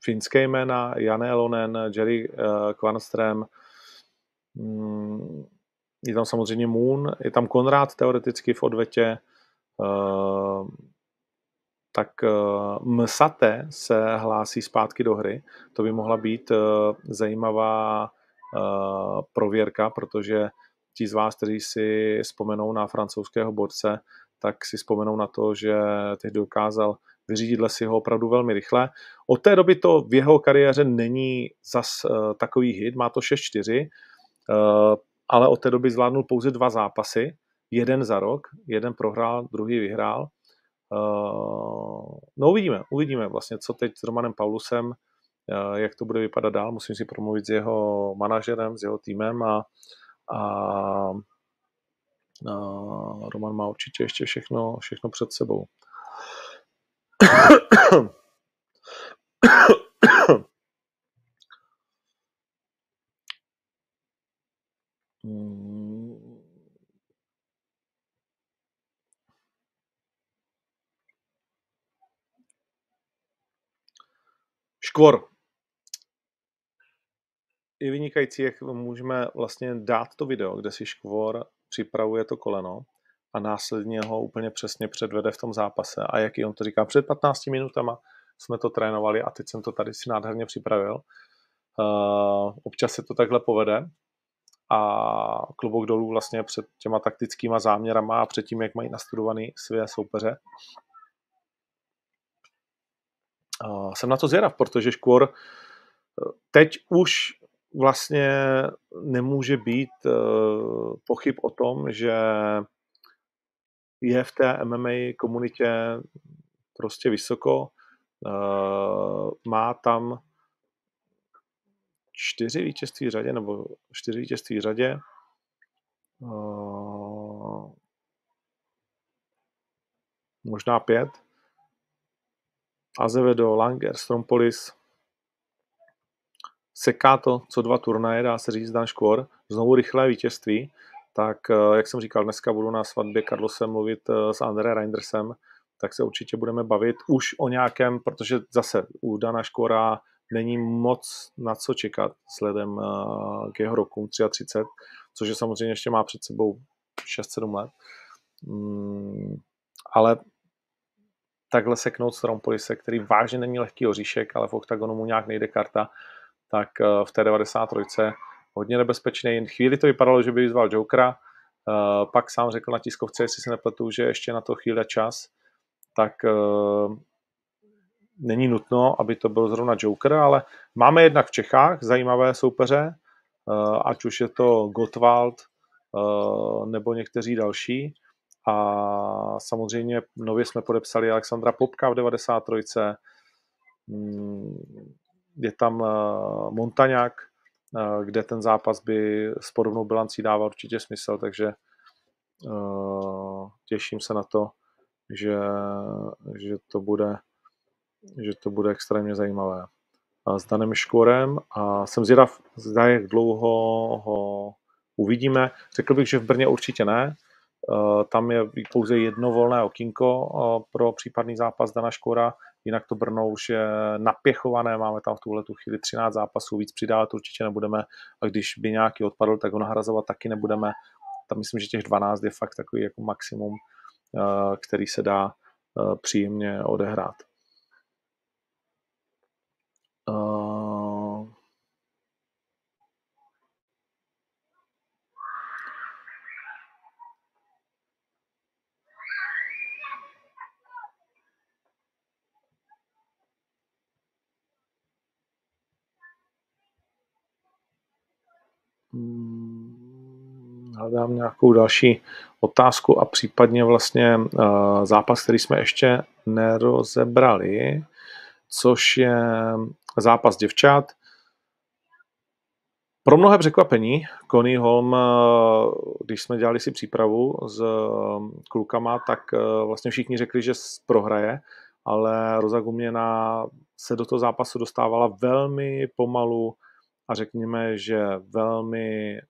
finské jména, Jan Elonen, Jerry uh, Kvarnström, mm, je tam samozřejmě Moon, je tam Konrad teoreticky v odvetě, uh, tak uh, Msate se hlásí zpátky do hry. To by mohla být uh, zajímavá prověrka, protože ti z vás, kteří si vzpomenou na francouzského borce, tak si vzpomenou na to, že teď dokázal vyřídit Lesiho opravdu velmi rychle. Od té doby to v jeho kariéře není zas takový hit, má to 6-4, uh, ale od té doby zvládnul pouze dva zápasy, jeden za rok, jeden prohrál, druhý vyhrál. Uh, no uvidíme, uvidíme vlastně, co teď s Romanem Paulusem, uh, jak to bude vypadat dál, musím si promluvit s jeho manažerem, s jeho týmem a, a, a Roman má určitě ještě všechno, všechno před sebou. Škvor. Je vynikající, jak můžeme vlastně dát to video, kde si Škvor připravuje to koleno a následně ho úplně přesně předvede v tom zápase. A jaký on to říká, před 15 minutama jsme to trénovali a teď jsem to tady si nádherně připravil. Uh, občas se to takhle povede a klobouk dolů vlastně před těma taktickýma záměrama a před tím, jak mají nastudovaný své soupeře. Jsem na to zvědav, protože Škvor uh, teď už vlastně nemůže být uh, pochyb o tom, že je v té MMA komunitě prostě vysoko. Uh, má tam čtyři vítězství v řadě, nebo čtyři vítězství v řadě. Možná pět. Azevedo, Langer, Strompolis. Seká to, co dva turnaje, dá se říct, Dan Škvor. Znovu rychlé vítězství tak eh, jak jsem říkal, dneska budu na svatbě Carlose mluvit eh, s André Reindersem, tak se určitě budeme bavit už o nějakém, protože zase u Dana Škora není moc na co čekat vzhledem eh, k jeho roku 33, což je samozřejmě ještě má před sebou 6-7 let. Mm, ale takhle seknout Strompolise, který vážně není lehký oříšek, ale v oktagonu mu nějak nejde karta, tak v té 93 hodně nebezpečný. Chvíli to vypadalo, že by vyzval Jokera, uh, pak sám řekl na tiskovce, jestli se nepletu, že ještě na to chvíli čas, tak uh, není nutno, aby to byl zrovna Joker, ale máme jednak v Čechách zajímavé soupeře, ať už je to Gottwald nebo někteří další. A samozřejmě nově jsme podepsali Alexandra Popka v 93. Hmm, je tam Montaňák, kde ten zápas by s podobnou bilancí dával určitě smysl, takže těším se na to, že, že, to, bude, že to bude extrémně zajímavé. A s Danem Škorem a jsem zvědav, zda jak dlouho ho uvidíme. Řekl bych, že v Brně určitě ne. Tam je pouze jedno volné okýnko pro případný zápas Dana Škora Jinak to Brno už je napěchované, máme tam v tuhle tu chvíli 13 zápasů, víc přidávat určitě nebudeme a když by nějaký odpadl, tak ho nahrazovat taky nebudeme. Tam myslím, že těch 12 je fakt takový jako maximum, eh, který se dá eh, příjemně odehrát. Hledám nějakou další otázku a případně vlastně uh, zápas, který jsme ještě nerozebrali, což je zápas děvčat. Pro mnohé překvapení, Connie Holm, eh, když jsme dělali si přípravu s eh, klukama, tak vlastně všichni řekli, že prohraje, ale Roza Guměna se do toho zápasu dostávala velmi pomalu, a řekněme, že velmi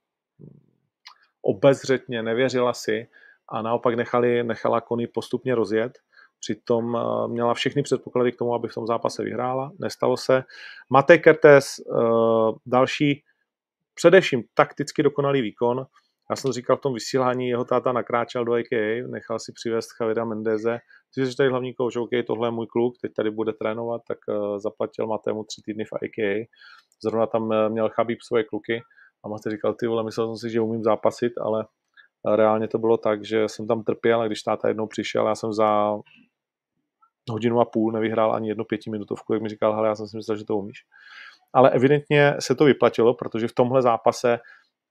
obezřetně nevěřila si a naopak nechali, nechala Kony postupně rozjet. Přitom eh, měla všechny předpoklady k tomu, aby v tom zápase vyhrála. Nestalo se. Matej Kertes, eh, další především takticky dokonalý výkon. Já jsem říkal v tom vysílání, jeho táta nakráčel do AKA, nechal si přivést Chavida Mendeze. Ty jsi tady hlavní kouč, OK, tohle je můj kluk, teď tady bude trénovat, tak eh, zaplatil Matému tři týdny v AKA. Zrovna tam eh, měl Chabib svoje kluky, A Mate říkal, ty vole, myslel jsem si, že umím zápasit, ale reálně to bylo tak, že jsem tam trpěl a když táta jednou přišel, já jsem za hodinu a půl nevyhrál ani jednu pětiminutovku, jak mi říkal, hele, já jsem si myslel, že to umíš. Ale evidentně se to vyplatilo, protože v tomhle zápase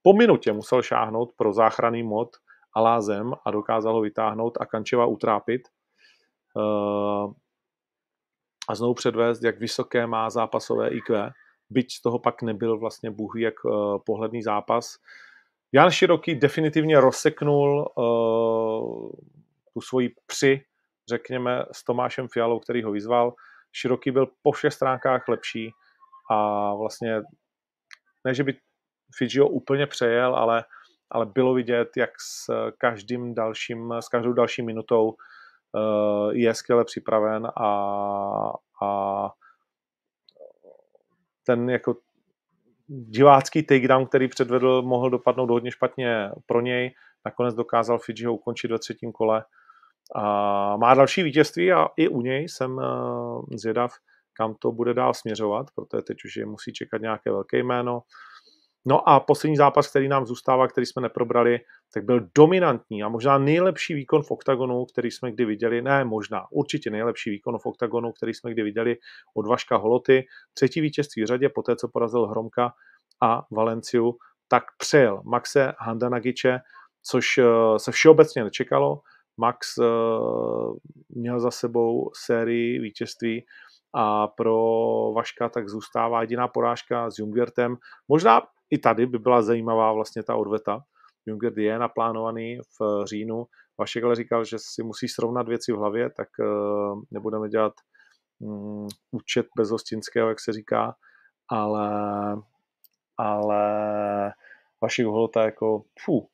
po minutě musel šáhnout pro záchranný mod a lázem a dokázal ho vytáhnout a Kančeva utrápit uh, a znovu předvést, jak vysoké má zápasové IQ, byť z toho pak nebyl vlastně bůh jak uh, pohledný zápas. Jan Široký definitivně rozseknul uh, tu svoji při, řekněme, s Tomášem Fialou, který ho vyzval. Široký byl po všech stránkách lepší a vlastně ne, že by Fidžio úplně přejel, ale, ale bylo vidět, jak s každým dalším, s každou další minutou uh, je skvěle připraven a, a ten jako divácký takedown, který předvedl, mohl dopadnout hodně špatně pro něj. Nakonec dokázal Fidžiho ukončit ve třetím kole. A má další vítězství a i u něj jsem eh, zvědav, kam to bude dál směřovat, protože teď už je musí čekat nějaké velké jméno. No a poslední zápas, který nám zůstává, který jsme neprobrali, tak byl dominantní a možná nejlepší výkon v oktagonu, který jsme kdy viděli, ne možná, určitě nejlepší výkon v oktagonu, který jsme kdy viděli od Vaška Holoty. Třetí vítězství v řadě, poté co porazil Hromka a Valenciu, tak přejel Maxe Handanagiče, což eh, se všeobecně nečekalo. Max eh, měl za sebou sérii vítězství a pro Vaška tak zůstává jediná porážka s Jungwirtem. Možná i tady by byla zajímavá vlastně ta odveta. Jungwirth je naplánovaný v říjnu. Vašek ale říkal, že si musí srovnat věci v hlavě, tak eh, nebudeme dělat um, účet bez hostinského, jak se říká, ale, ale Vašek Holota jako fu,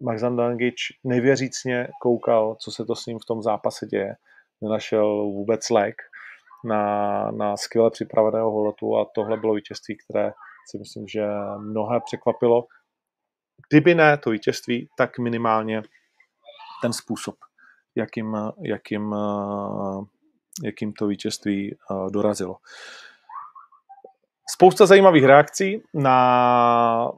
Max Dangič nevěřícně koukal, co se to s ním v tom zápase děje. Nenašel vůbec lék na, na skvěle připraveného holotu a tohle bylo vítězství, které si myslím, že mnohé překvapilo. Kdyby ne to vítězství, tak minimálně ten způsob, jakým, jakým, jakým to vítězství eh, dorazilo. Spousta zajímavých reakcí na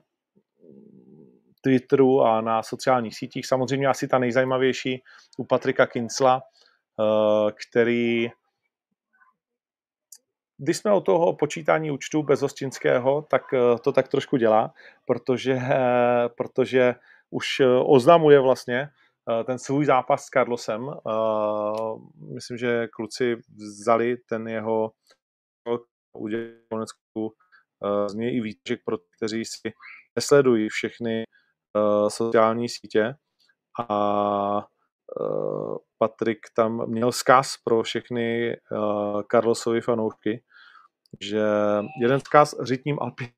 Twitteru a na sociálních sítích. Samozřejmě asi ta nejzajímavější u Patrika Kincla, eh, který když jsme o toho počítání účtu bez hostinského, tak eh, to tak trošku dělá, protože, eh, protože už oznamuje vlastně ten svůj zápas s Carlosem. Myslím, že kluci vzali ten jeho udělal z něj i výček pro kteří si nesledují všechny sociální sítě a Patrik tam měl zkaz pro všechny Carlosovy fanoušky, že jeden zkaz řitním Alpy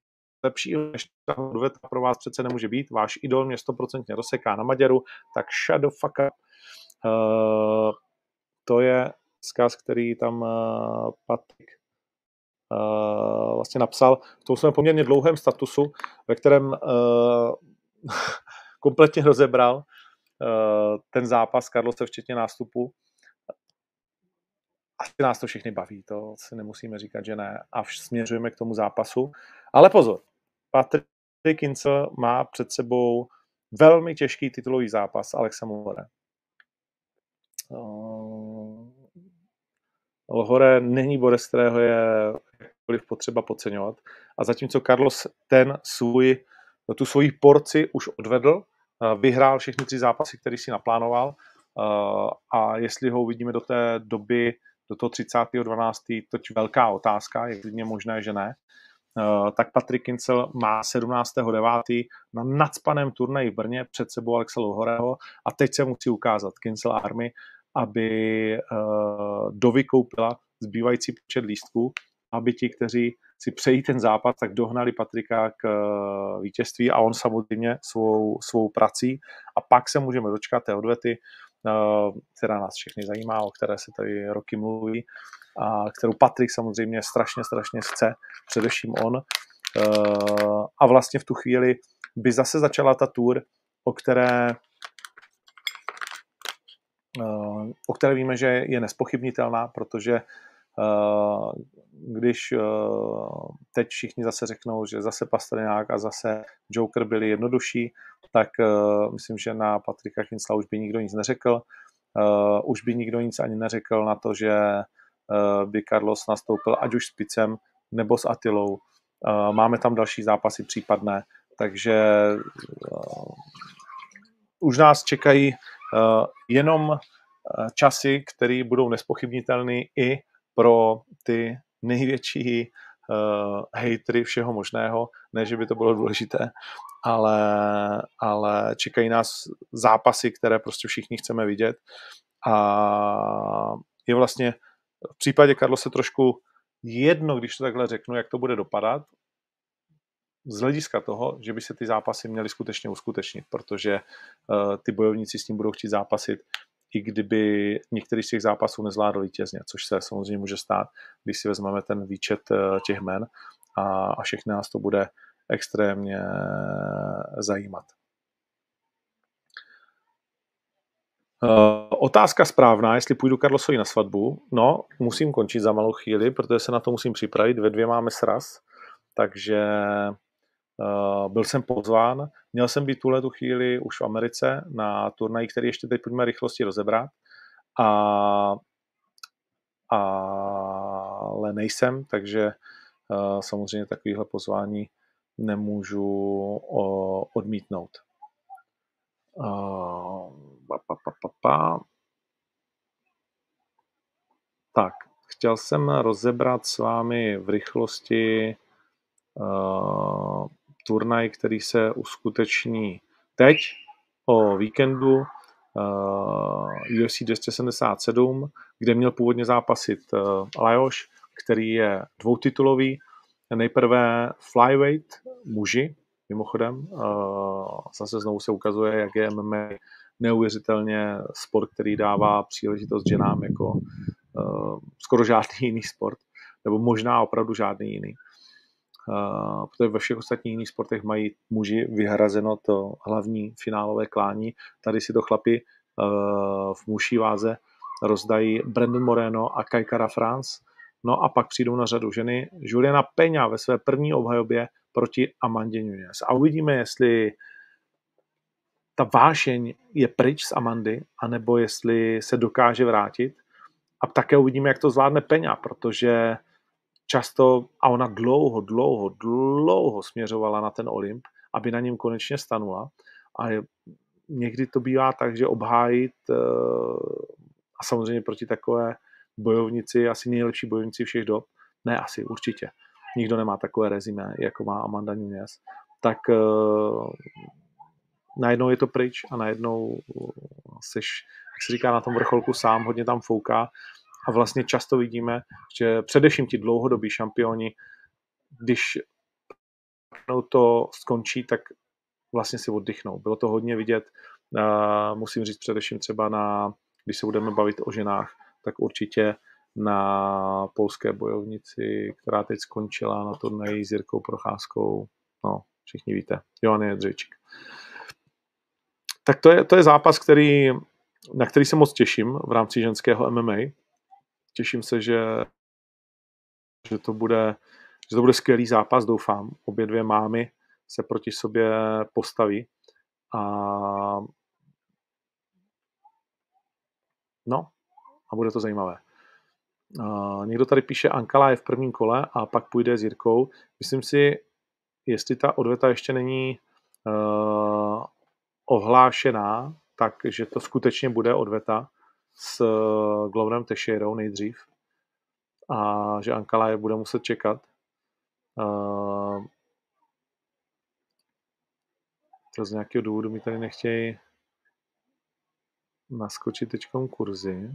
lepší než ta odveta pro vás přece nemůže být. Váš idol mě 100% rozseká na Maďaru, tak the fuck up. Uh, to je zkaz, který tam uh, Patrik uh, vlastně napsal v tom svém poměrně dlouhém statusu, ve kterém uh, kompletně rozebral uh, ten zápas Karlose včetně nástupu. Asi nás to všechny baví, to si nemusíme říkat, že ne. A směřujeme k tomu zápasu. Ale pozor, Patrick Kincel má před sebou velmi těžký titulový zápas Alexa More. Uh, Lohore není bodec, kterého je jakkoliv potřeba podceňovat. A zatímco Carlos ten svůj, tu svoji porci už odvedl, vyhrál všechny tři zápasy, které si naplánoval a jestli ho uvidíme do té doby, do toho 30.12., toť velká otázka, je klidně možné, že ne, tak Patrik Kincel má 17.9. na nadspaném turnaji v Brně před sebou Alexa Lohoreho a teď se musí ukázat Kincel Army, aby dovykoupila zbývající počet lístků aby ti, kteří si přejí ten západ, tak dohnali Patrika k eh, vítězství a on samozřejmě svou, svou prací. A pak se můžeme dočkat té odvety, eh, která nás všechny zajímá, o které se tady roky mluví, a kterou Patrik samozřejmě strašně, strašně chce, především on. Eh, a vlastně v tu chvíli by zase začala ta tour, o které o které víme, že je nespochybnitelná, protože když teď všichni zase řeknou, že zase Pastrňák a zase Joker byli jednodušší, tak myslím, že na Patrika Kinsla už by nikdo nic neřekl. Už by nikdo nic ani neřekl na to, že by Carlos nastoupil ať už s Picem nebo s Atilou. Máme tam další zápasy případné, takže už nás čekají jenom časy, které budou nespochybnitelné i pro ty největší uh, hejtry všeho možného. Ne, že by to bylo důležité, ale, ale čekají nás zápasy, které prostě všichni chceme vidět. A je vlastně v případě Karlo se trošku jedno, když to takhle řeknu, jak to bude dopadat, z hlediska toho, že by se ty zápasy měly skutečně uskutečnit, protože uh, ty bojovníci s tím budou chtít zápasit i kdyby některý z těch zápasů nezvládl vítězně, což se samozřejmě může stát, když si vezmeme ten výčet eh, těch men a, a všechny nás to bude extrémně zajímat. Uh, otázka správná, jestli půjdu Karlosovi na svatbu. No, musím končit za malou chvíli, protože se na to musím připravit. Ve dvě máme sraz, takže byl jsem pozván, měl jsem být tuhle tu chvíli už v Americe na turnaji, který ještě teď pojďme rychlosti rozebrat. A, a, ale nejsem, takže uh, samozřejmě takovýhle pozvání nemůžu uh, odmítnout. Uh, pa, pa, pa, pa, pa. Tak, chtěl jsem rozebrat s vámi v rychlosti uh, turnaj, který se uskuteční teď o víkendu uh, UFC 277, kde měl původně zápasit uh, Lajoš, který je dvoutitulový. Nejprve flyweight muži, mimochodem. Uh, zase znovu se ukazuje, jak je MMA neuvěřitelně sport, který dává příležitost ženám jako uh, skoro žádný jiný sport, nebo možná opravdu žádný jiný. Protože ve všech ostatních jiných sportech mají muži vyhrazeno to hlavní finálové klání. Tady si to chlapi uh, v muší váze rozdají Brandon Moreno a Kajkara France. No a pak přijdou na řadu ženy Juliana Peňa ve své první obhajobě proti Amandě Nunes. A uvidíme, jestli ta vášeň je pryč z Amandy, anebo jestli se dokáže vrátit. A také uvidíme, jak to zvládne Peňa, protože často, a ona dlouho, dlouho, dlouho směřovala na ten Olymp, aby na něm konečně stanula. A je, někdy to bývá tak, že obhájit eh, a samozřejmě proti takové bojovnici, asi nejlepší bojovnici všech dob, ne asi, určitě. Nikdo nemá takové rezime, jako má Amanda Nunes. Tak uh, najednou je to pryč a najednou seš, jak se říká, na tom vrcholku sám, hodně tam fouká a vlastně často vidíme, že především ti dlouhodobí šampioni, když to skončí, tak vlastně si oddychnou. Bylo to hodně vidět, musím říct především třeba na, když se budeme bavit o ženách, tak určitě na polské bojovnici, která teď skončila na turnaji s Jirkou Procházkou, no, všichni víte, Joanny Jedřejčík. Tak to je, to je zápas, který, na který se moc těším v rámci ženského MMA těším se, že, že, to bude, že to bude skvělý zápas, doufám. Obě dvě mámy se proti sobě postaví. A no, a bude to zajímavé. Uh, někdo tady píše, Ankala je v prvním kole a pak půjde s Jirkou. Myslím si, jestli ta odveta ještě není uh, ohlášená, takže to skutečně bude odveta s eh, Gloverem Teixeirou nejdřív a že Ankala je bude muset čekat. To z nějakého důvodu mi tady nechtějí naskočit teďkom kurzy.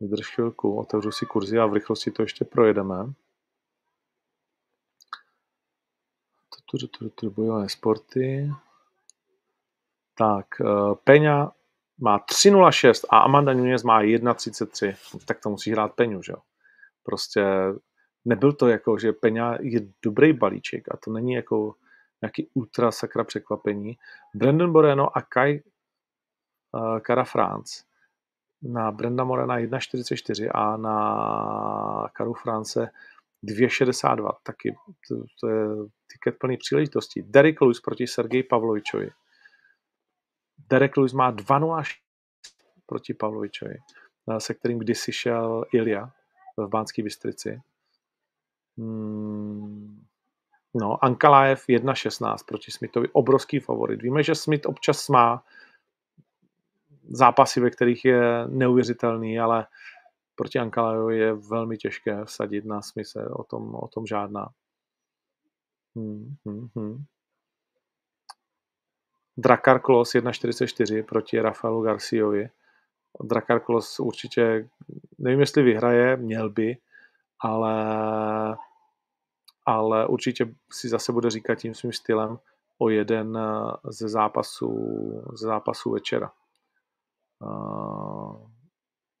Vydrž chvilku, otevřu si kurzy a v rychlosti to ještě projedeme. Bojové sporty. Tak, eh, Peňa má 3,06 a Amanda Nunes má 1,33. Tak to musí hrát Peňu, že jo? Prostě nebyl to jako, že Peňa je dobrý balíček a to není jako nějaký ultra sakra překvapení. Brandon Boreno a Kai uh, Cara France na Brenda Morena 1,44 a na Karu France 2,62. Taky to, to je tiket plný příležitostí. Derek Lewis proti Sergeji Pavlovičovi. Derek Lewis má 2,06 proti Pavlovičovi, eh, se kterým kdysi šel Ilja v Bánské Bystrici. Hmm. No, Ankalaev 1.16 proti Smithovi, obrovský favorit. Víme, že Smith občas má zápasy, ve kterých je neuvěřitelný, ale proti Ankalaevovi je velmi těžké vsadit na Smise, o tom, o tom žádná. Hmm, hmm, hmm. Drakar Klos 1.44 proti Rafaelu Garciovi. Drakar Klos určitě, nevím jestli vyhraje, měl by, ale, ale určitě si zase bude říkat tím svým stylem o jeden ze zápasů, ze zápasů večera.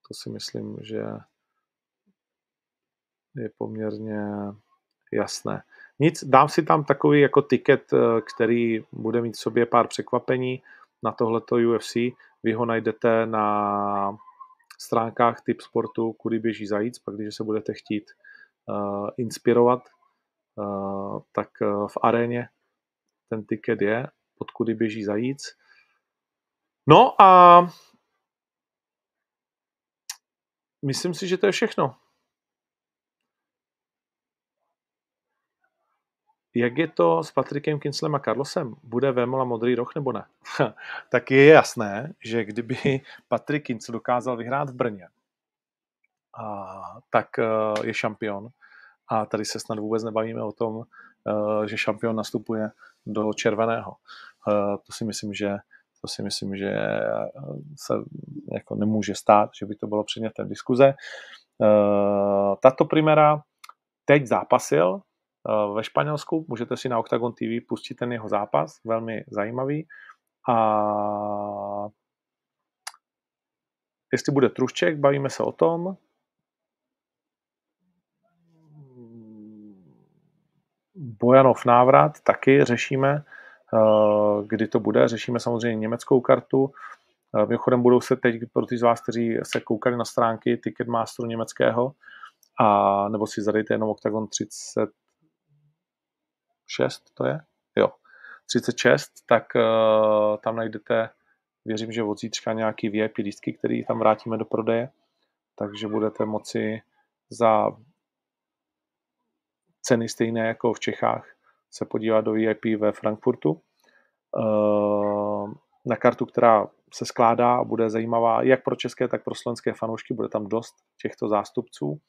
To si myslím, že je poměrně jasné. Nic, dám si tam takový jako tiket, který bude mít v sobě pár překvapení na tohleto UFC. Vy ho najdete na stránkách typ sportu, kudy běží zajíc, pak když se budete chtít uh, inspirovat, uh, tak uh, v aréně ten tiket je, pod kudy běží zajíc. No a myslím si, že to je všechno. Jak je to s Patrikem Kinslem a Carlosem? Bude Vémola modrý roh nebo ne? tak je jasné, že kdyby Patrik Kincl dokázal vyhrát v Brně, a, tak uh, je šampion. A tady se snad vůbec nebavíme o tom, uh, že šampion nastupuje do červeného. Uh, to si myslím, že to si myslím, že se jako nemůže stát, že by to bylo předmětem diskuze. Tato primera teď zápasil Eh, ve Španělsku. Můžete si na Octagon TV pustit ten jeho zápas, velmi zajímavý. A jestli bude Trušček, bavíme se o tom. Bojanov návrat taky řešíme, eh, kdy to bude. Řešíme samozřejmě německou kartu. Eh, mimochodem budou se teď pro ty z vás, kteří se koukali na stránky Ticketmasteru německého, a nebo si zadejte jenom Octagon 30 6 to je? Jo, 36, tak uh, tam najdete, věřím, že od zítřka nějaký VIP lístky, který tam vrátíme do prodeje, takže budete moci za ceny stejné jako v Čechách se podívat do VIP ve Frankfurtu. Uh, na kartu, která se skládá a bude zajímavá jak pro české, tak pro slovenské fanoušky. Bude tam dost těchto zástupců.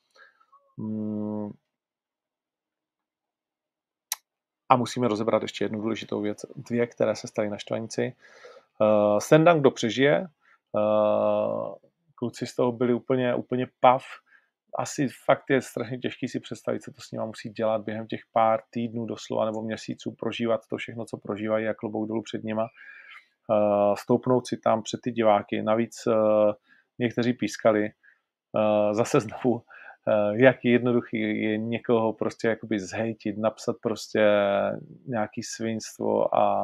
Mm, a musíme rozebrat ještě jednu důležitou věc, dvě, které se staly na štvanici. Uh, Sendang, kdo přežije, uh, kluci z toho byli úplně, úplně pav. Asi fakt je strašně těžký si představit, co to s nimi musí dělat během těch pár týdnů doslova nebo měsíců, prožívat to všechno, co prožívají a klobouk dolů před nima. Uh, stoupnout si tam před ty diváky. Navíc uh, někteří pískali. Uh, zase znovu jak jednoduchý je někoho prostě jakoby zhejtit, napsat prostě nějaký svinstvo a,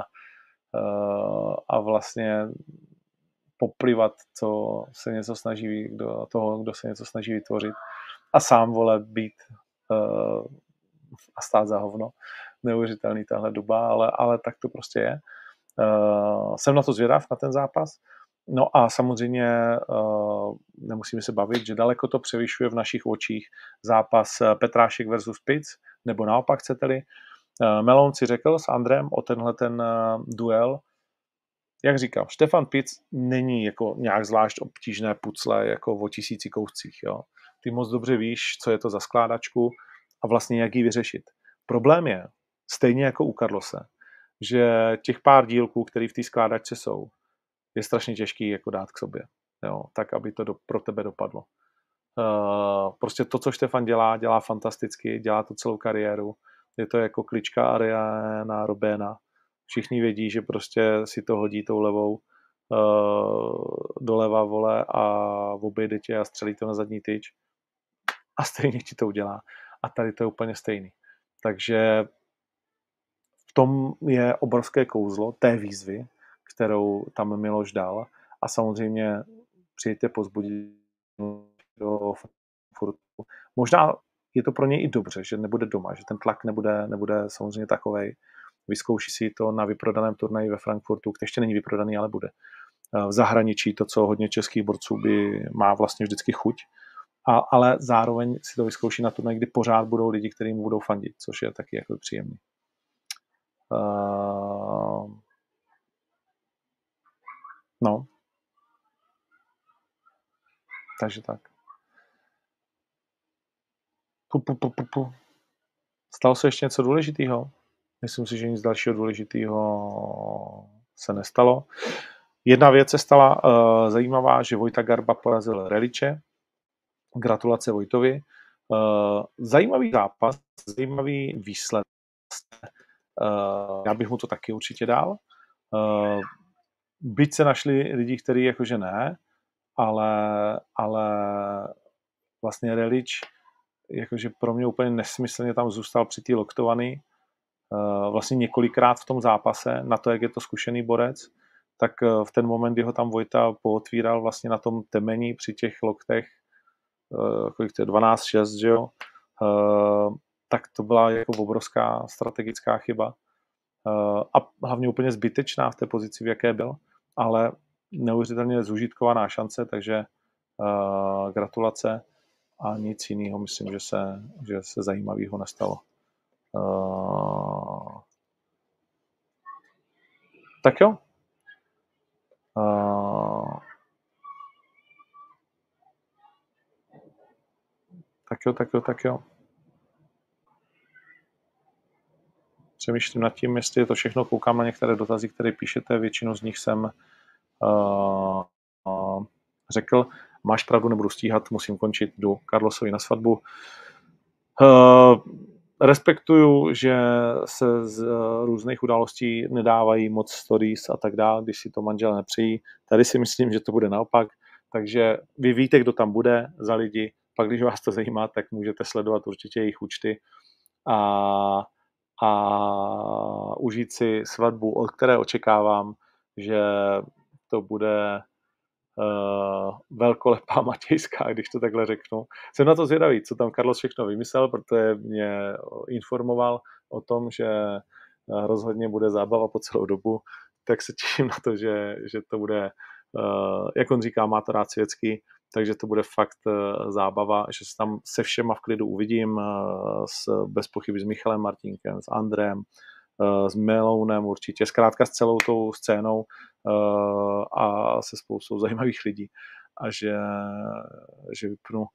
eh, a vlastně poplivat, co se něco snaží, kdo, toho, kdo se něco snaží vytvořit a sám vole být uh, a stát za hovno. Neuvěřitelný tahle doba, ale, ale tak to prostě je. Jsem na to zvědav, na ten zápas. No a samozřejmě uh, nemusíme se bavit, že daleko to převyšuje v našich očích zápas eh, Petrášek versus Pic, nebo naopak chcete-li. Uh, Melon si řekl s Andrem o tenhle ten duel. Jak říkám, Štefan Pic není jako nějak zvlášť obtížné pucle jako o tisíci kouscích. Jo. Ty moc dobře víš, co je to za skládačku a vlastně jak ji vyřešit. Problém je, stejně jako u Karlose, že těch pár dílků, které v té skládačce jsou, je strašně těžký jako dát k sobě, jo, tak, aby to do, pro tebe dopadlo. Uh, prostě to, co Štefan dělá, dělá fantasticky, dělá to celou kariéru. Je to jako klička Ariana Robena. Všichni vědí, že prostě si to hodí tou levou uh, doleva vole a obejde tě a střelí to na zadní tyč a stejně ti to udělá. A tady to je úplně stejný. Takže v tom je obrovské kouzlo té výzvy, kterou tam Miloš dal. A samozřejmě přijďte pozbudit do Frankfurtu. Možná je to pro něj i dobře, že nebude doma, že ten tlak nebude, nebude samozřejmě takový. Vyzkouší si to na vyprodaném turnaji ve Frankfurtu, který ještě není vyprodaný, ale bude. V zahraničí to, co hodně českých borců by má vlastně vždycky chuť, a, ale zároveň si to vyzkouší na turnaji, kdy pořád budou lidi, kteří mu budou fandit, což je taky jako příjemný. Uh, no. Takže tak. Pu, pu, pu, pu, pu. Stalo se ještě něco důležitého? Myslím si, že nic dalšího důležitého se nestalo. Jedna věc se stala uh, zajímavá, že Vojta Garba porazil Reliče. Gratulace Vojtovi. Uh, zajímavý zápas, zajímavý výsledek. Uh, já bych mu to taky určitě dal. Uh, byť se našli lidi, kteří jakože ne, ale, ale vlastně Relič jakože pro mě úplně nesmyslně tam zůstal při té loktovaný uh, vlastně několikrát v tom zápase na to, jak je to zkušený borec, tak uh, v ten moment, kdy ho tam Vojta pootvíral vlastně na tom temení při těch loktech, uh, kolik to je, 12-6, že jo, tak to byla jako obrovská strategická chyba a hlavně úplně zbytečná v té pozici, v jaké byl, ale neuvěřitelně zužitkovaná šance, takže gratulace a nic jiného myslím, že se, že se zajímavého nestalo. Uh, tak jo. Uh, tak jo, tak jo, tak jo. Přemýšlím nad tím, jestli je to všechno. Koukám na některé dotazy, které píšete. Většinu z nich jsem uh, uh, řekl máš pravdu, nebudu stíhat, musím končit, jdu Carlosovi na svatbu. Uh, respektuju, že se z různých událostí nedávají moc stories a tak dále, když si to manžel nepřejí. Tady si myslím, že to bude naopak. Takže vy víte, kdo tam bude za lidi, pak když vás to zajímá, tak můžete sledovat určitě jejich účty a, a užít si svatbu, od které očekávám, že to bude uh, velkolepá matějská, když to takhle řeknu. Jsem na to zvědavý, co tam Carlos všechno vymyslel, protože mě informoval o tom, že eh, rozhodně bude zábava po celou dobu, tak se těším na to, že, že to bude, uh, jak on říká, má to rád světsky, takže to bude fakt uh, zábava, že se tam se všema v klidu uvidím, uh, s, bez pochyby s Michalem Martinkem, s Andrem, s Melounem určitě, zkrátka s celou tou scénou Eh, a se spoustou zajímavých lidí a že, že vypnu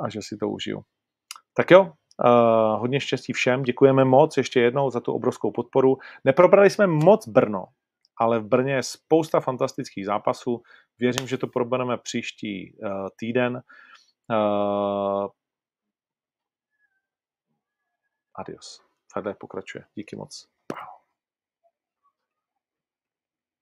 a že si to užiju. Tak jo, hodně štěstí všem, děkujeme moc ještě jednou za tu obrovskou podporu. Neprobrali jsme moc Brno, ale v Brně je spousta fantastických zápasů. Věřím, že to probereme příští uh, týden. Uh, adios. Takhle pokračuje. Díky moc.